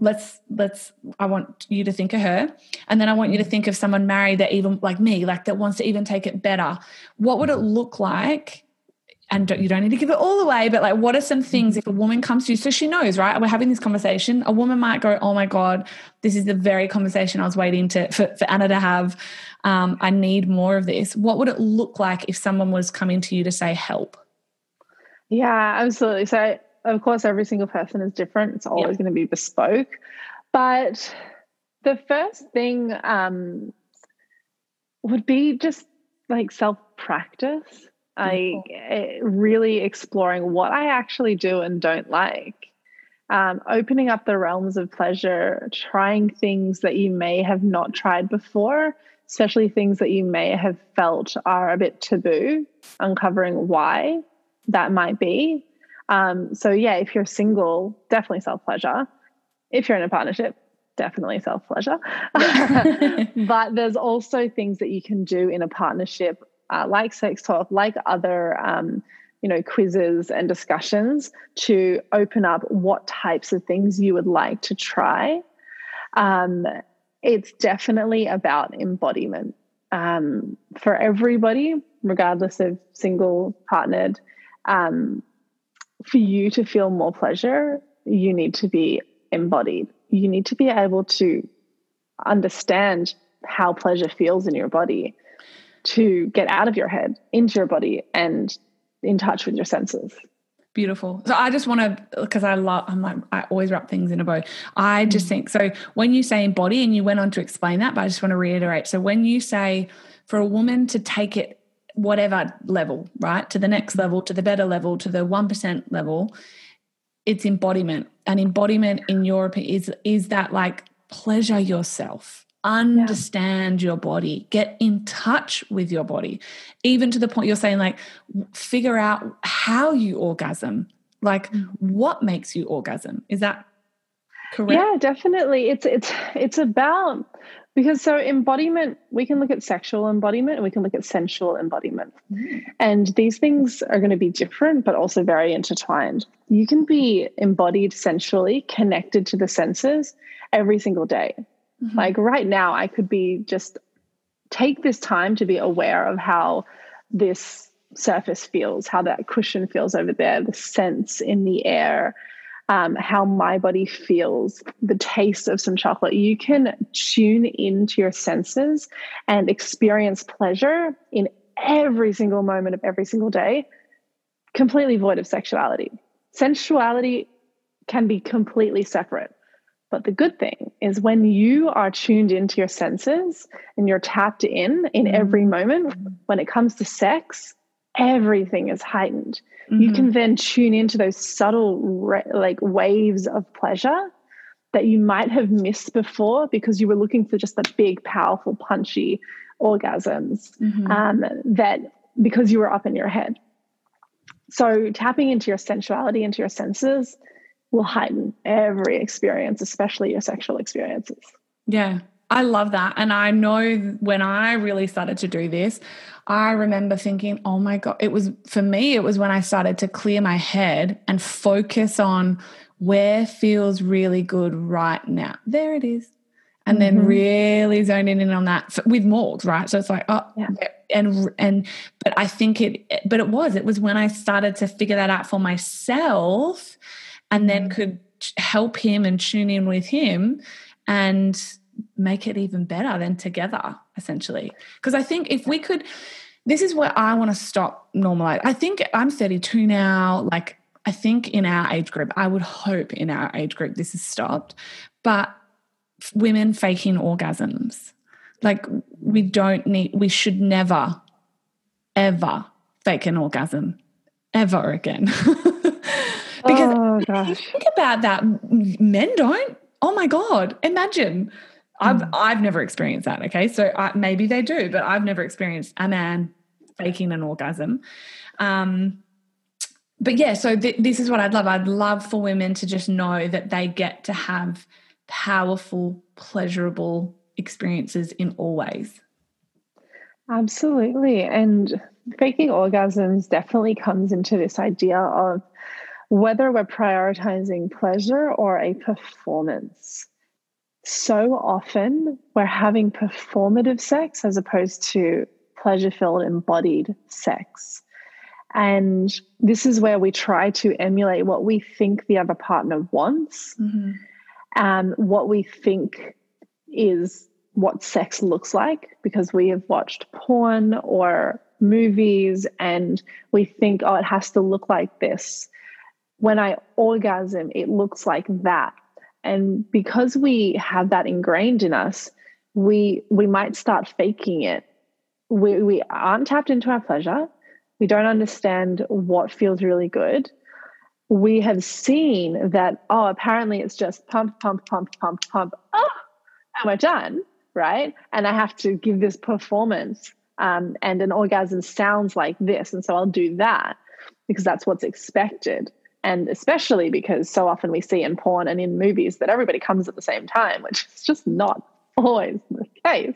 let's let's i want you to think of her. And then i want you to mm. think of someone married that even like me like that wants to even take it better. What would it mm-hmm. look like? And don't, you don't need to give it all away but like what are some things mm-hmm. if a woman comes to you? So she knows right? We're having this conversation. A woman might go oh my god this is the very conversation i was waiting to for, for anna to have. Um, i need more of this. What would it look like if someone was coming to you to say help?
Yeah, absolutely. So, of course, every single person is different. It's always going to be bespoke. But the first thing um, would be just like self practice, like eh, really exploring what I actually do and don't like. Um, opening up the realms of pleasure, trying things that you may have not tried before, especially things that you may have felt are a bit taboo, uncovering why that might be. Um, so, yeah, if you're single, definitely self pleasure. If you're in a partnership, definitely self pleasure. but there's also things that you can do in a partnership, uh, like sex talk, like other. Um, you know quizzes and discussions to open up what types of things you would like to try um, it's definitely about embodiment um, for everybody regardless of single partnered um, for you to feel more pleasure you need to be embodied you need to be able to understand how pleasure feels in your body to get out of your head into your body and in touch with your senses.
Beautiful. So I just want to, because I love, I'm like, I always wrap things in a bow. I just mm. think, so when you say embody, and you went on to explain that, but I just want to reiterate. So when you say for a woman to take it whatever level, right, to the next mm. level, to the better level, to the 1% level, it's embodiment. And embodiment, in Europe is, is that like pleasure yourself understand yeah. your body get in touch with your body even to the point you're saying like figure out how you orgasm like mm. what makes you orgasm is that correct
yeah definitely it's it's it's about because so embodiment we can look at sexual embodiment and we can look at sensual embodiment mm. and these things are going to be different but also very intertwined you can be embodied sensually connected to the senses every single day Mm-hmm. Like right now, I could be just take this time to be aware of how this surface feels, how that cushion feels over there, the sense in the air, um, how my body feels, the taste of some chocolate. You can tune into your senses and experience pleasure in every single moment of every single day, completely void of sexuality. Sensuality can be completely separate. But the good thing is when you are tuned into your senses and you're tapped in in mm-hmm. every moment, when it comes to sex, everything is heightened. Mm-hmm. You can then tune into those subtle re- like waves of pleasure that you might have missed before because you were looking for just the big, powerful, punchy orgasms mm-hmm. um, that because you were up in your head. So tapping into your sensuality, into your senses, will heighten every experience, especially your sexual experiences.
Yeah, I love that. And I know when I really started to do this, I remember thinking, oh my God, it was for me, it was when I started to clear my head and focus on where feels really good right now. There it is. And mm-hmm. then really zoning in on that with molds, right? So it's like, oh, yeah. and and but I think it, but it was, it was when I started to figure that out for myself and then mm. could help him and tune in with him and make it even better than together essentially because i think if we could this is where i want to stop normalize i think i'm 32 now like i think in our age group i would hope in our age group this is stopped but women faking orgasms like we don't need we should never ever fake an orgasm ever again Because oh, think about that, men don't. Oh my God, imagine. I've hmm. I've never experienced that. Okay, so I, maybe they do, but I've never experienced a man faking an orgasm. Um, but yeah, so th- this is what I'd love. I'd love for women to just know that they get to have powerful, pleasurable experiences in all ways.
Absolutely, and faking orgasms definitely comes into this idea of whether we're prioritizing pleasure or a performance. So often we're having performative sex as opposed to pleasure filled, embodied sex. And this is where we try to emulate what we think the other partner wants mm-hmm. and what we think is what sex looks like because we have watched porn or movies and we think, oh, it has to look like this when I orgasm, it looks like that. And because we have that ingrained in us, we we might start faking it. We we aren't tapped into our pleasure. We don't understand what feels really good. We have seen that, oh, apparently it's just pump, pump, pump, pump, pump. Oh, and we're done right? And I have to give this performance. Um, and an orgasm sounds like this. And so I'll do that because that's what's expected. And especially because so often we see in porn and in movies that everybody comes at the same time, which is just not always the case.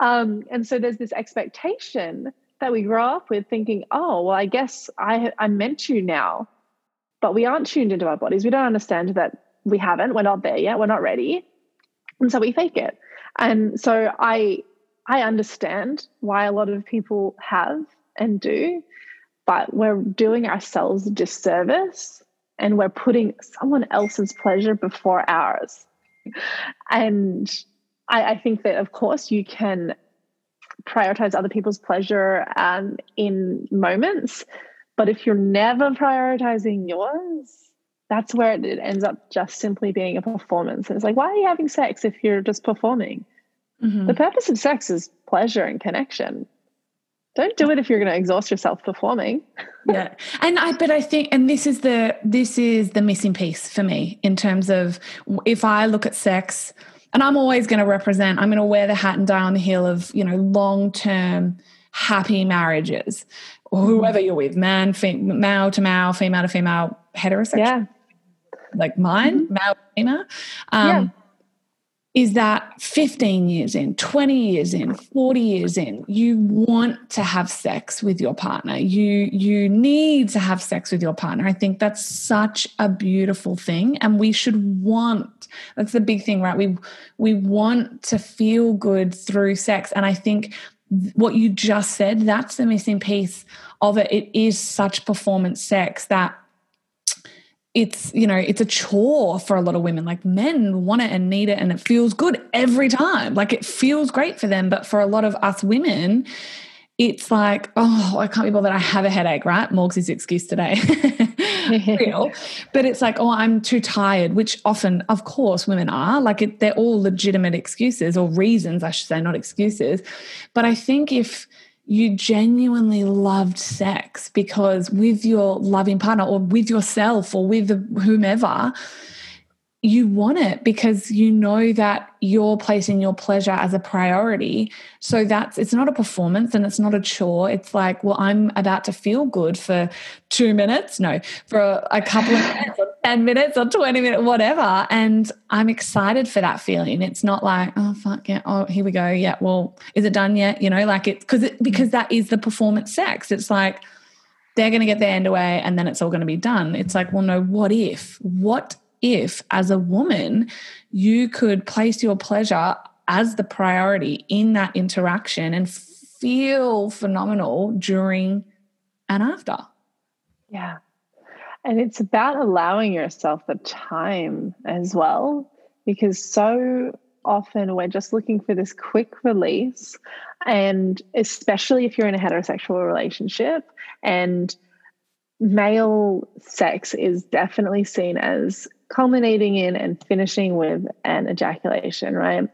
Um, and so there's this expectation that we grow up with thinking, oh, well, I guess I, I'm meant to now. But we aren't tuned into our bodies. We don't understand that we haven't. We're not there yet. We're not ready. And so we fake it. And so I I understand why a lot of people have and do, but we're doing ourselves a disservice and we're putting someone else's pleasure before ours. And I, I think that, of course, you can prioritize other people's pleasure um, in moments, but if you're never prioritizing yours, that's where it, it ends up just simply being a performance. And it's like, why are you having sex if you're just performing? Mm-hmm. The purpose of sex is pleasure and connection don't do it if you're going to exhaust yourself performing.
Yeah. And i but i think and this is the this is the missing piece for me in terms of if i look at sex and i'm always going to represent i'm going to wear the hat and die on the hill of you know long term happy marriages. Or whoever you're with man fem- male to male female to female heterosexual. Yeah. Like mine mm-hmm. male female. Um, yeah is that 15 years in, 20 years in, 40 years in, you want to have sex with your partner. You you need to have sex with your partner. I think that's such a beautiful thing and we should want that's the big thing, right? We we want to feel good through sex and I think what you just said, that's the missing piece of it. It is such performance sex that it's you know it's a chore for a lot of women. Like men want it and need it and it feels good every time. Like it feels great for them. But for a lot of us women it's like oh i can't be bothered. I have a headache right? Morg's excuse today. Real. But it's like oh i'm too tired which often of course women are. Like it, they're all legitimate excuses or reasons i should say not excuses. But i think if you genuinely loved sex because with your loving partner or with yourself or with whomever, you want it because you know that you're placing your pleasure as a priority. So that's it's not a performance and it's not a chore. It's like, well, I'm about to feel good for two minutes, no, for a, a couple of minutes or 10 minutes or 20 minutes, whatever. And I'm excited for that feeling. It's not like, oh, fuck yeah, oh, here we go. Yeah, well, is it done yet? You know, like it's because it, because that is the performance sex. It's like, they're going to get their end away and then it's all going to be done. It's like, well, no, what if? What if, as a woman, you could place your pleasure as the priority in that interaction and feel phenomenal during and after.
Yeah. And it's about allowing yourself the time as well, because so often we're just looking for this quick release. And especially if you're in a heterosexual relationship and male sex is definitely seen as culminating in and finishing with an ejaculation, right?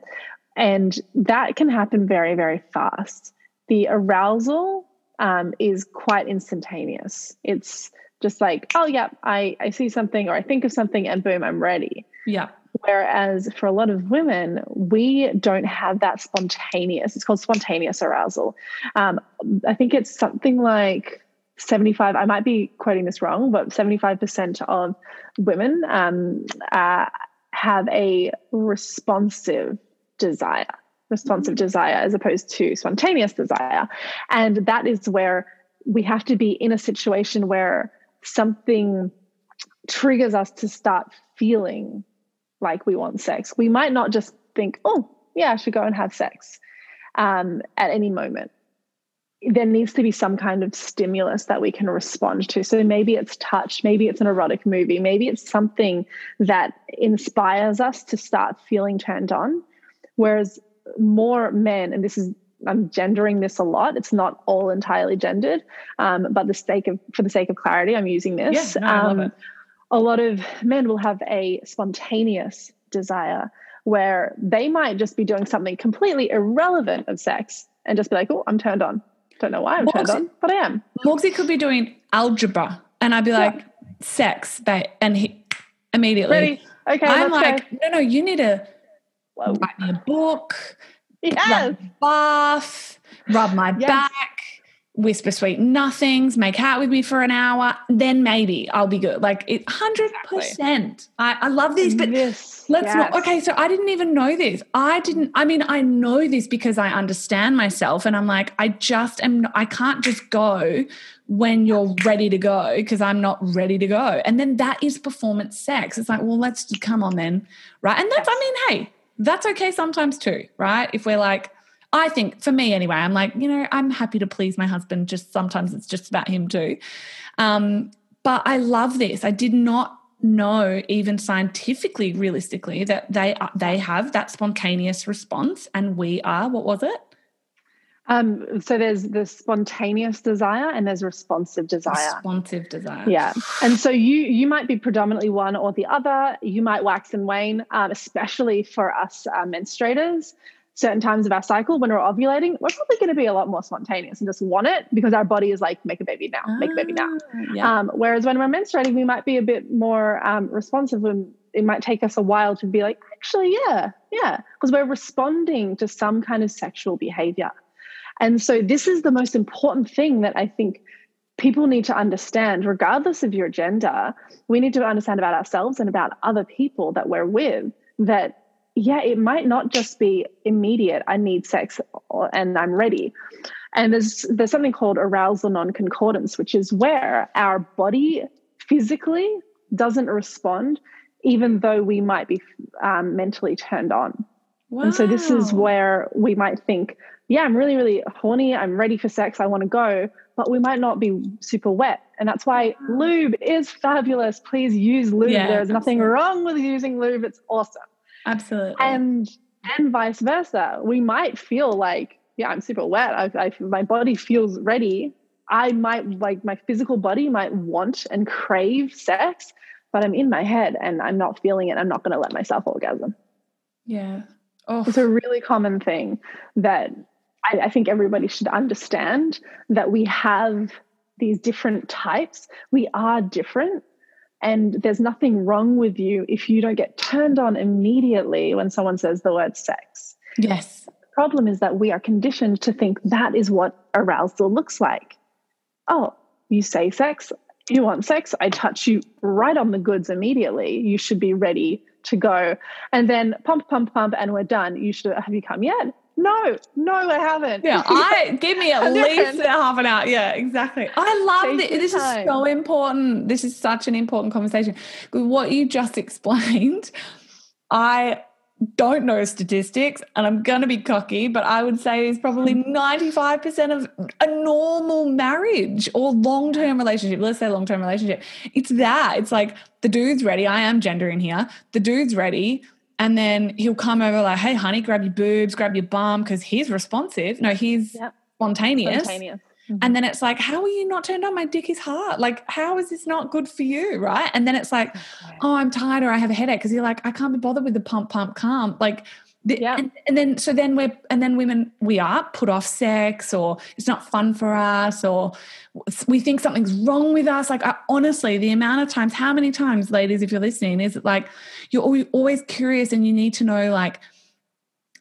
And that can happen very, very fast. The arousal um, is quite instantaneous. It's just like, oh, yeah, I, I see something or I think of something and boom, I'm ready.
Yeah.
Whereas for a lot of women, we don't have that spontaneous, it's called spontaneous arousal. Um, I think it's something like 75, I might be quoting this wrong, but 75% of women um, uh, have a responsive desire, responsive mm-hmm. desire as opposed to spontaneous desire. And that is where we have to be in a situation where something triggers us to start feeling like we want sex. We might not just think, oh, yeah, I should go and have sex um, at any moment there needs to be some kind of stimulus that we can respond to. So maybe it's touch, maybe it's an erotic movie, maybe it's something that inspires us to start feeling turned on. Whereas more men, and this is I'm gendering this a lot. It's not all entirely gendered, um, but the sake of for the sake of clarity, I'm using this.
Yeah, no, I love um, it.
A lot of men will have a spontaneous desire where they might just be doing something completely irrelevant of sex and just be like, "Oh, I'm turned on." Don't know why I'm turned on, but I am.
Morgsy could be doing algebra, and I'd be like, yeah. "Sex," and he immediately.
Ready? Okay.
I'm like, go. no, no, you need to Whoa. write me a book,
Yes.
bath, rub my
Yes.
back, whisper sweet nothings, make out with me for an hour, then maybe I'll be good. Like it, hundred percent. I, I love these, but
this,
let's not. Okay, so I didn't even know this. I didn't. I mean, I know this because I understand myself, and I'm like, I just am. I can't just go when you're ready to go because I'm not ready to go, and then that is performance sex. It's like, well, let's come on then, right? And that's. I mean, hey, that's okay sometimes too, right? If we're like, I think for me anyway, I'm like, you know, I'm happy to please my husband. Just sometimes it's just about him too. Um, but I love this. I did not know even scientifically, realistically, that they are, they have that spontaneous response, and we are. What was it?
Um, so there's the spontaneous desire and there's responsive desire.
Responsive desire.
Yeah, and so you you might be predominantly one or the other. You might wax and wane, um, especially for us uh, menstruators. Certain times of our cycle, when we're ovulating, we're probably going to be a lot more spontaneous and just want it because our body is like, make a baby now, make a baby now.
Ah, Yeah.
Um, whereas when we're menstruating, we might be a bit more um, responsive and it might take us a while to be like, actually, yeah, yeah, because we're responding to some kind of sexual behavior. And so, this is the most important thing that I think people need to understand, regardless of your gender. We need to understand about ourselves and about other people that we're with that, yeah, it might not just be immediate, I need sex and I'm ready. And there's there's something called arousal non-concordance, which is where our body physically doesn't respond, even though we might be um, mentally turned on. Wow. And so this is where we might think, yeah, I'm really, really horny. I'm ready for sex. I want to go, but we might not be super wet. And that's why lube is fabulous. Please use lube.
Yeah,
There's nothing wrong with using lube. It's awesome.
Absolutely.
And and vice versa. We might feel like, yeah, I'm super wet. I, I my body feels ready. I might like my physical body might want and crave sex, but I'm in my head and I'm not feeling it. I'm not going to let myself orgasm.
yeah. Oh,
It's a really common thing that I, I think everybody should understand that we have these different types. We are different. And there's nothing wrong with you if you don't get turned on immediately when someone says the word sex.
yes.
The problem is that we are conditioned to think that is what arousal looks like. Oh, you say sex, you want sex, I touch you right on the goods immediately. You should be ready to go. And then pump, pump, pump, and we're done. You should have you come yet? No, no, I haven't.
Yeah, I give me at least half an hour. Yeah, exactly. I love
Take
this. This is so important. This is such an important conversation. What you just explained, I don't know statistics and I'm going to be cocky, but I would say is probably 95% of a normal marriage or long term relationship. Let's say long term relationship. It's that. It's like the dude's ready. I am gendering here. The dude's ready. And then he'll come over like, hey, honey, grab your boobs, grab your bum, because he's responsive. No, he's
Yep.
spontaneous.
Spontaneous. Mm-hmm.
And then it's like, how are you not turned on? My dick is hard. Like, how is this not good for you? Right. And then it's like, oh, I'm tired or I have a headache. Cause you're like, I can't be bothered with the pump, pump, calm. Like, the,
Yeah.
and, and then, so then we're, and then women, we are put off sex or it's not fun for us or we think something's wrong with us. Like, I, honestly, the amount of times, how many times, ladies, if you're listening, is it like you're always curious and you need to know, like,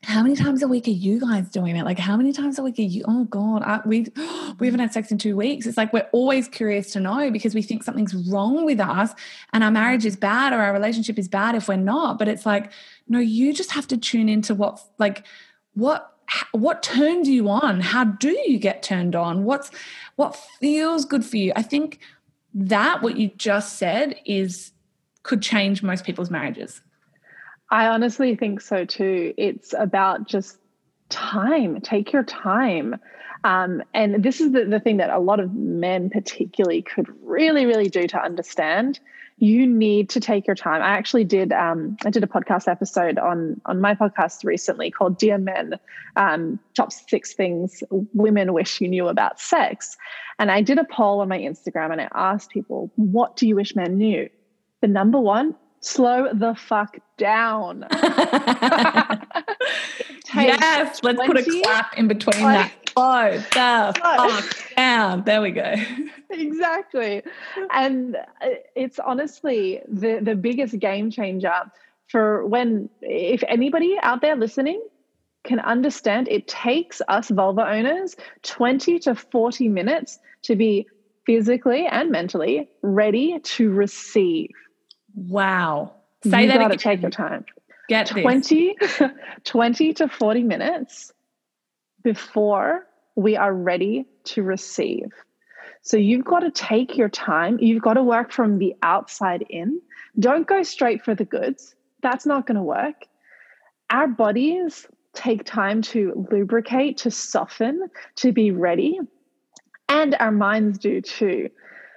how many times a week are you guys doing it? Like, how many times a week are you? Oh God, I, we we haven't had sex in two weeks. It's like we're always curious to know because we think something's wrong with us, and our marriage is bad or our relationship is bad if we're not. But it's like, no, you just have to tune into what like what what turns you on. How do you get turned on? What's what feels good for you? I think that what you just said is could change most people's marriages.
I honestly think so too. It's about just time. Take your time. Um, and this is the, the thing that a lot of men, particularly, could really, really do to understand. You need to take your time. I actually did. Um, I did a podcast episode on on my podcast recently called "Dear Men: um, Top Six Things Women Wish You Knew About Sex," and I did a poll on my Instagram and I asked people, "What do you wish men knew?" The number one slow the fuck down.
Yes, let's put a clap in between
like-
that. Slow the fuck down. There we go.
exactly. And uh, it's honestly the, the biggest game changer for when, if anybody out there listening can understand it takes us vulva owners 20 to 40 minutes to be physically and mentally ready to receive.
Wow.
Say you that again. take your time.
Get
20, 20 to 40 minutes before we are ready to receive. So you've got to take your time. You've got to work from the outside in. Don't go straight for the goods. That's not going to work. Our bodies take time to lubricate, to soften, to be ready. And our minds do too.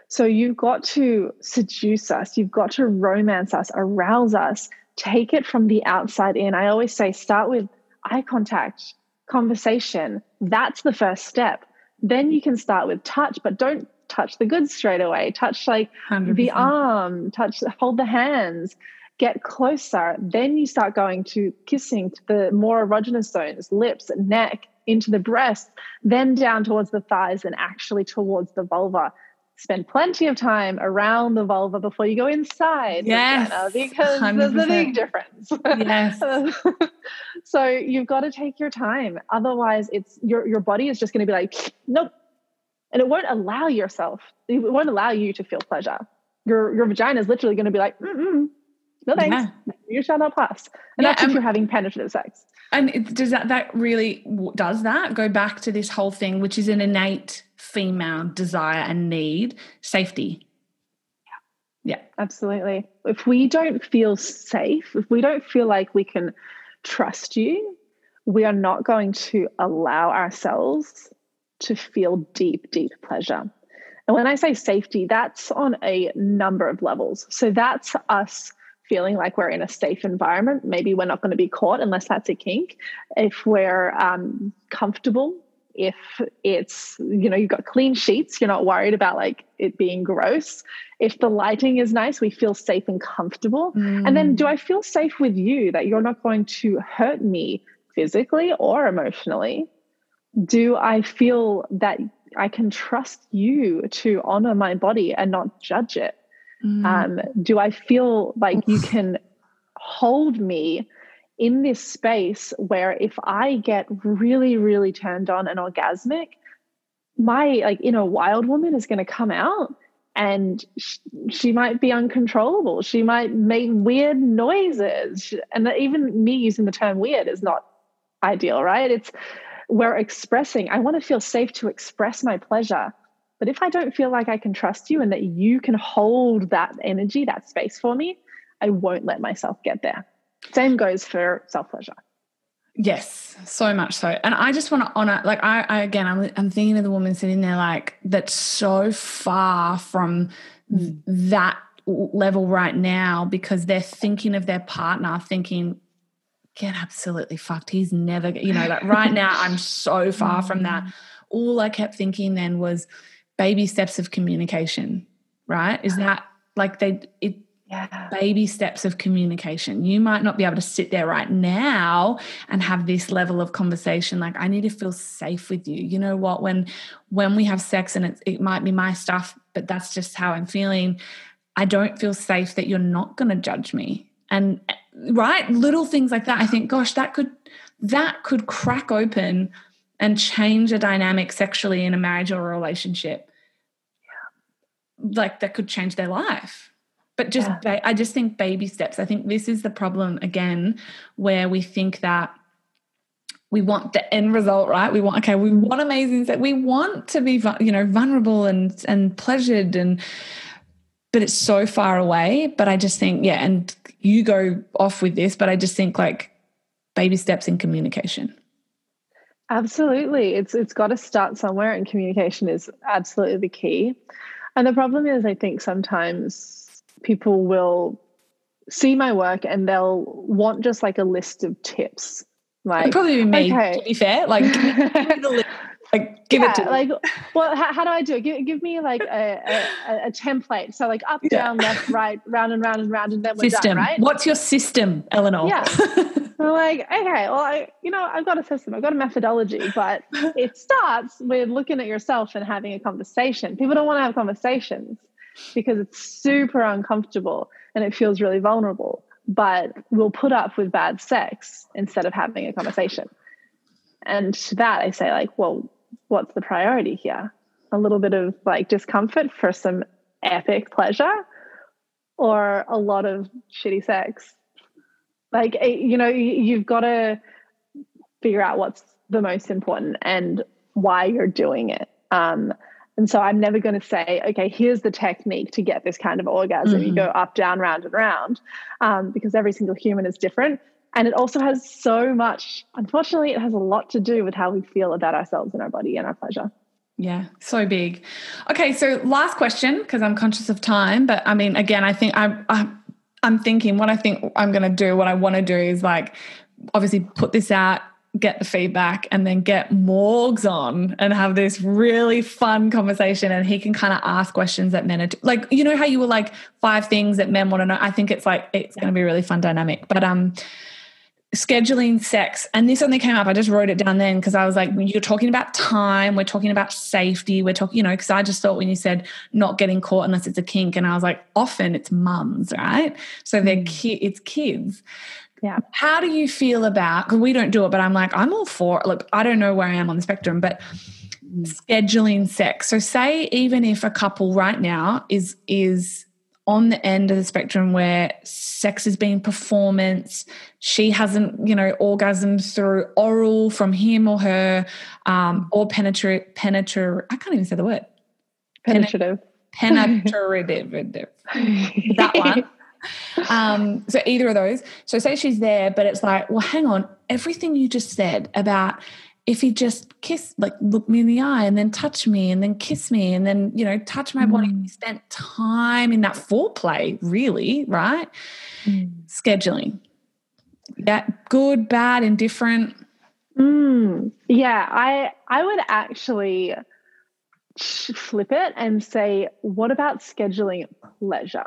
So you've got to seduce us, you've got to romance us, arouse us, take it from the outside in. I always say start with eye contact, conversation. That's the first step. Then you can start with touch, but don't touch the goods straight away. Touch like 100%. the arm, touch, hold the hands, get closer. Then you start going to kissing to the more erogenous zones, lips, neck, into the breast, then down towards the thighs and actually towards the vulva. Spend plenty of time around the vulva before you go inside.
Yes.
because 100%. there's a big difference.
Yes.
so you've got to take your time. Otherwise, it's your your body is just going to be like, nope. And it won't allow yourself, it won't allow you to feel pleasure. Your your vagina is literally going to be like, mm no thanks. Yeah. You shall not pass. And yeah, that's if you're having penetrative sex.
And does that that really does that go back to this whole thing, which is an innate female desire and need, safety.
Yeah. Yeah, absolutely. If we don't feel safe, if we don't feel like we can trust you, we are not going to allow ourselves to feel deep, deep pleasure. And when I say safety, that's on a number of levels. So that's us feeling like we're in a safe environment. Maybe we're not going to be caught unless that's a kink. If we're um, comfortable, if it's, you know, you've got clean sheets, you're not worried about like it being gross. If the lighting is nice, we feel safe and comfortable. Mm. And then do I feel safe with you that you're not going to hurt me physically or emotionally? Do I feel that I can trust you to honor my body and not judge it? Mm. Um, do I feel like you can hold me in this space where if I get really, really turned on and orgasmic, my like inner wild woman is going to come out and sh- she might be uncontrollable. She might make weird noises. And even me using the term weird is not ideal, right? It's we're expressing, I want to feel safe to express my pleasure but if I don't feel like I can trust you and that you can hold that energy, that space for me, I won't let myself get there. Same goes for self pleasure.
Yes, so much so. And I just want to honor, like, I, I again, I'm, I'm thinking of the woman sitting there, like, that's so far from mm. that level right now because they're thinking of their partner, thinking, get absolutely fucked. He's never, you know, like right now, I'm so far from that. Mm. All I kept thinking then was, baby steps of communication, right? Is that like they it yeah. baby steps of communication. You might not be able to sit there right now and have this level of conversation like I need to feel safe with you. You know what when when we have sex and it, it might be my stuff but that's just how I'm feeling. I don't feel safe that you're not going to judge me. And eh, right little things like that I think gosh that could that could crack open and change a dynamic sexually in a marriage or a relationship like that could change their life but just yeah. i just think baby steps i think this is the problem again where we think that we want the end result right we want okay we mm-hmm. want amazing sex we want to be you know vulnerable and and pleasured and but it's so far away but i just think yeah and you go off with this but i just think like baby steps in communication
Absolutely. It's it's got to start somewhere and communication is absolutely the key. And the problem is I think sometimes people will see my work and they'll want just like a list of tips. Like
It'd probably be me, okay. to be fair. Like give me, give me the. Like give yeah, it to
like well how, how, do I do it? Give, give me like a, a, a template. So like up, yeah. down, left, right, round and round and round and then we're
system.
done, right?
What's your system, Eleanor?
Yeah. I'm like, okay, well, I, you know, I've got a system, I've got a methodology, but it starts with looking at yourself and having a conversation. People don't want to have conversations because it's super uncomfortable and it feels really vulnerable, but we'll put up with bad sex instead of having a conversation. and to that I say like, well, what's the priority here? A little bit of like discomfort for some epic pleasure or a lot of shitty sex. Like eh, you know, you've got to figure out what's the most important and why you're doing it. Um, and so I'm never going to say, okay, here's the technique to get this kind of orgasm. Mm-hmm. You go up, down, round, and round, um, because every single human is different. And it also has so much, unfortunately, it has a lot to do with how we feel about ourselves and our body and our pleasure.
Yeah, so big. Okay, so last question, because I'm conscious of time. But I mean, again, I think I, I I'm thinking what I think I'm going to do, what I want to do is like obviously put this out get the feedback and then get Morgs on and have this really fun conversation and he can kind of ask questions that men are like you know how you were like five things that men want to know? I think it's like it's going to be a really fun dynamic. But um scheduling sex and this only came up I just wrote it down then because I was like when you're talking about time we're talking about safety we're talking you know because I just thought when you said not getting caught unless it's a kink and I was like often it's mums right? So they're mm. ki- it's kids
yeah.
How do you feel about, because we don't do it, but I'm like, I'm all for Look, I don't know where I am on the spectrum, but scheduling sex. So say even if a couple right now is is on the end of the spectrum where sex is being performance, she hasn't, you know, orgasmed through oral from him or her, um, or penetrate, penetrate, I can't even say the word.
Penetrative.
Penetrative. that one. Um, so either of those. So say she's there, but it's like, well, hang on, everything you just said about if he just kiss, like look me in the eye and then touch me and then kiss me and then, you know, touch my mm. body. We spent time in that foreplay, really, right? Mm. Scheduling. That good, bad, indifferent.
Mm. Yeah, I I would actually flip it and say, what about scheduling pleasure?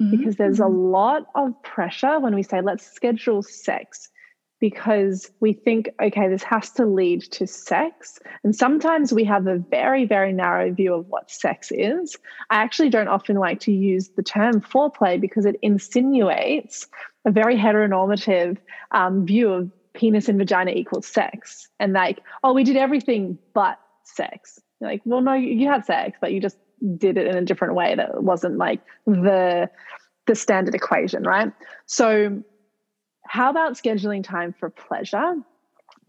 Mm-hmm. because there's a mm-hmm. lot of pressure when we say, let's schedule sex because we think, okay, this has to lead to sex. And sometimes we have a very, very narrow view of what sex is. I actually don't often like to use the term foreplay because it insinuates a very heteronormative um, view of penis and vagina equals sex. And like, oh, we did everything but sex. You're like, well, no, you had sex, but you just did it in a different way that wasn't like the the standard equation, right? So how about scheduling time for pleasure?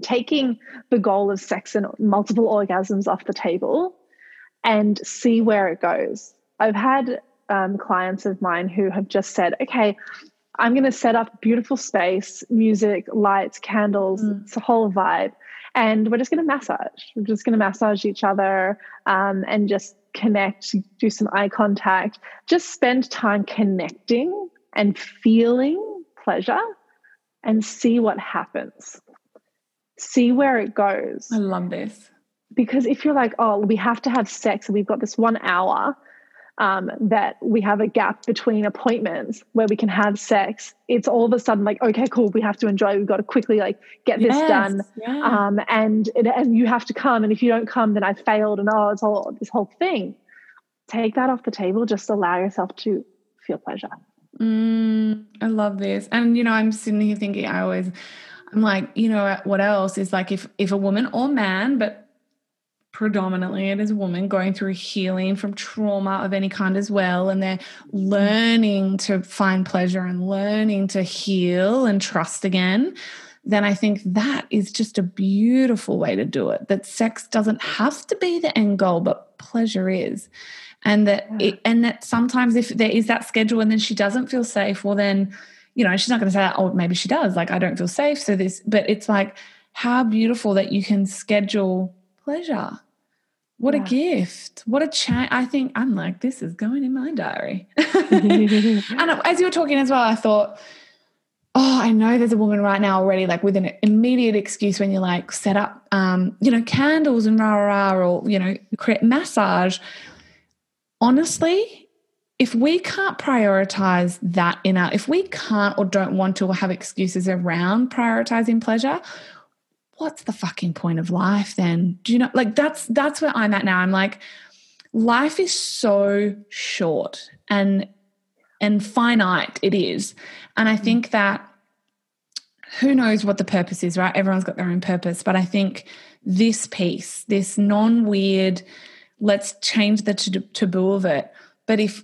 Taking the goal of sex and multiple orgasms off the table and see where it goes. I've had um, clients of mine who have just said, okay, I'm going to set up beautiful space, music, lights, candles, mm. it's a whole vibe. And we're just going to massage. We're just going to massage each other um, and just connect, do some eye contact, just spend time connecting and feeling pleasure and see what happens. See where it goes.
I love this.
Because if you're like, oh, we have to have sex we've got this one hour um, that we have a gap between appointments where we can have sex, it's all of a sudden like, okay, cool, we have to enjoy. We've got to quickly like get yes, this done, yeah. um, and it, and you have to come. And if you don't come, then I've failed. And oh, it's all this whole thing. Take that off the table. Just allow yourself to feel pleasure.
Mm, I love this, and you know, I'm sitting here thinking, I always. I'm like, you know, what else is like if if a woman or man, but predominantly it is women going through healing from trauma of any kind as well and they're learning to find pleasure and learning to heal and trust again then i think that is just a beautiful way to do it that sex doesn't have to be the end goal but pleasure is. And that it, and that sometimes if there is that schedule and then she doesn't feel safe well then you know she's not going to say that, oh maybe she does like i don't feel safe so this but it's like how beautiful that you can schedule pleasure what yeah. a gift. What a chat. I think I'm like, this is going in my diary. and as you were talking as well, I thought, oh, I know there's a woman right now already, like with an immediate excuse when you like set up, um, you know, candles and rah, rah, rah, or, you know, create massage. Honestly, if we can't prioritize that in our, if we can't or don't want to or have excuses around prioritizing pleasure, what's the fucking point of life then? Do you know like that's that's where I'm at now. I'm like life is so short and and finite it is. And I mm. think that who knows what the purpose is, right? Everyone's got their own purpose. But I think this piece, this non weird, let's change the taboo of it. But if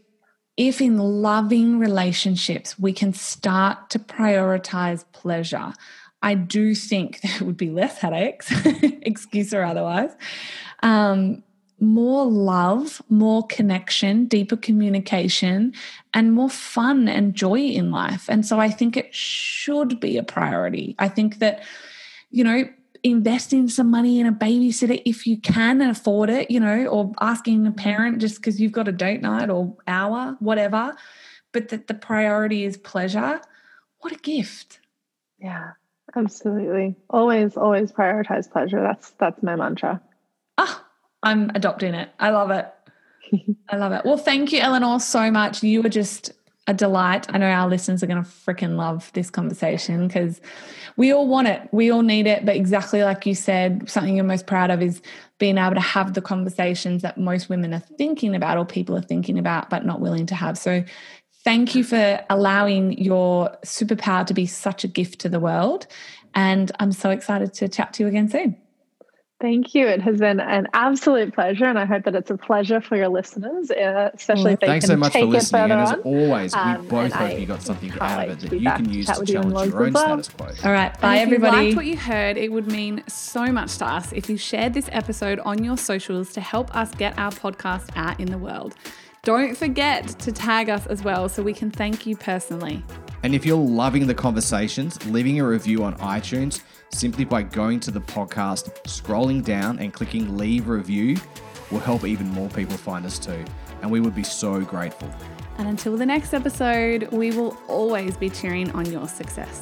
if in loving relationships we can start to prioritize pleasure, I do think there would be less headaches, excuse or otherwise. Um, more love, more connection, deeper communication, and more fun and joy in life. And so I think it should be a priority. I think that, you know, investing some money in a babysitter if you can afford it, you know, or asking a parent just because you've got a date night or hour, whatever, but that the priority is pleasure. What a gift.
Yeah, absolutely. Always, always prioritize pleasure. That's that's my mantra.
Ah, I'm adopting it. I love it. I love it. Well, thank you, Eleanor, so much. You were just a delight. I know our listeners are going to freaking love this conversation because we all want it. We all need it. But exactly like you said, something you're most proud of is being able to have the conversations that most women are thinking about or people are thinking about, but not willing to have. So thank you for allowing your superpower to be such a gift to the world. And I'm so excited to chat to you again soon.
Thank you. It has been an absolute pleasure, and I hope that it's a pleasure for your listeners, uh, especially well, if they
thanks
can
so much
take
for listening. And as
on.
always, um, we both hope I you got something out of it that you can use to challenge your own well. status quo.
All right, bye and if everybody. If
you liked what you heard, it would mean so much to us if you shared this episode on your socials to help us get our podcast out in the world. Don't forget to tag us as well so we can thank you personally.
And if you're loving the conversations, leaving a review on iTunes simply by going to the podcast, scrolling down, and clicking leave review will help even more people find us too. And we would be so grateful.
And until the next episode, we will always be cheering on your success.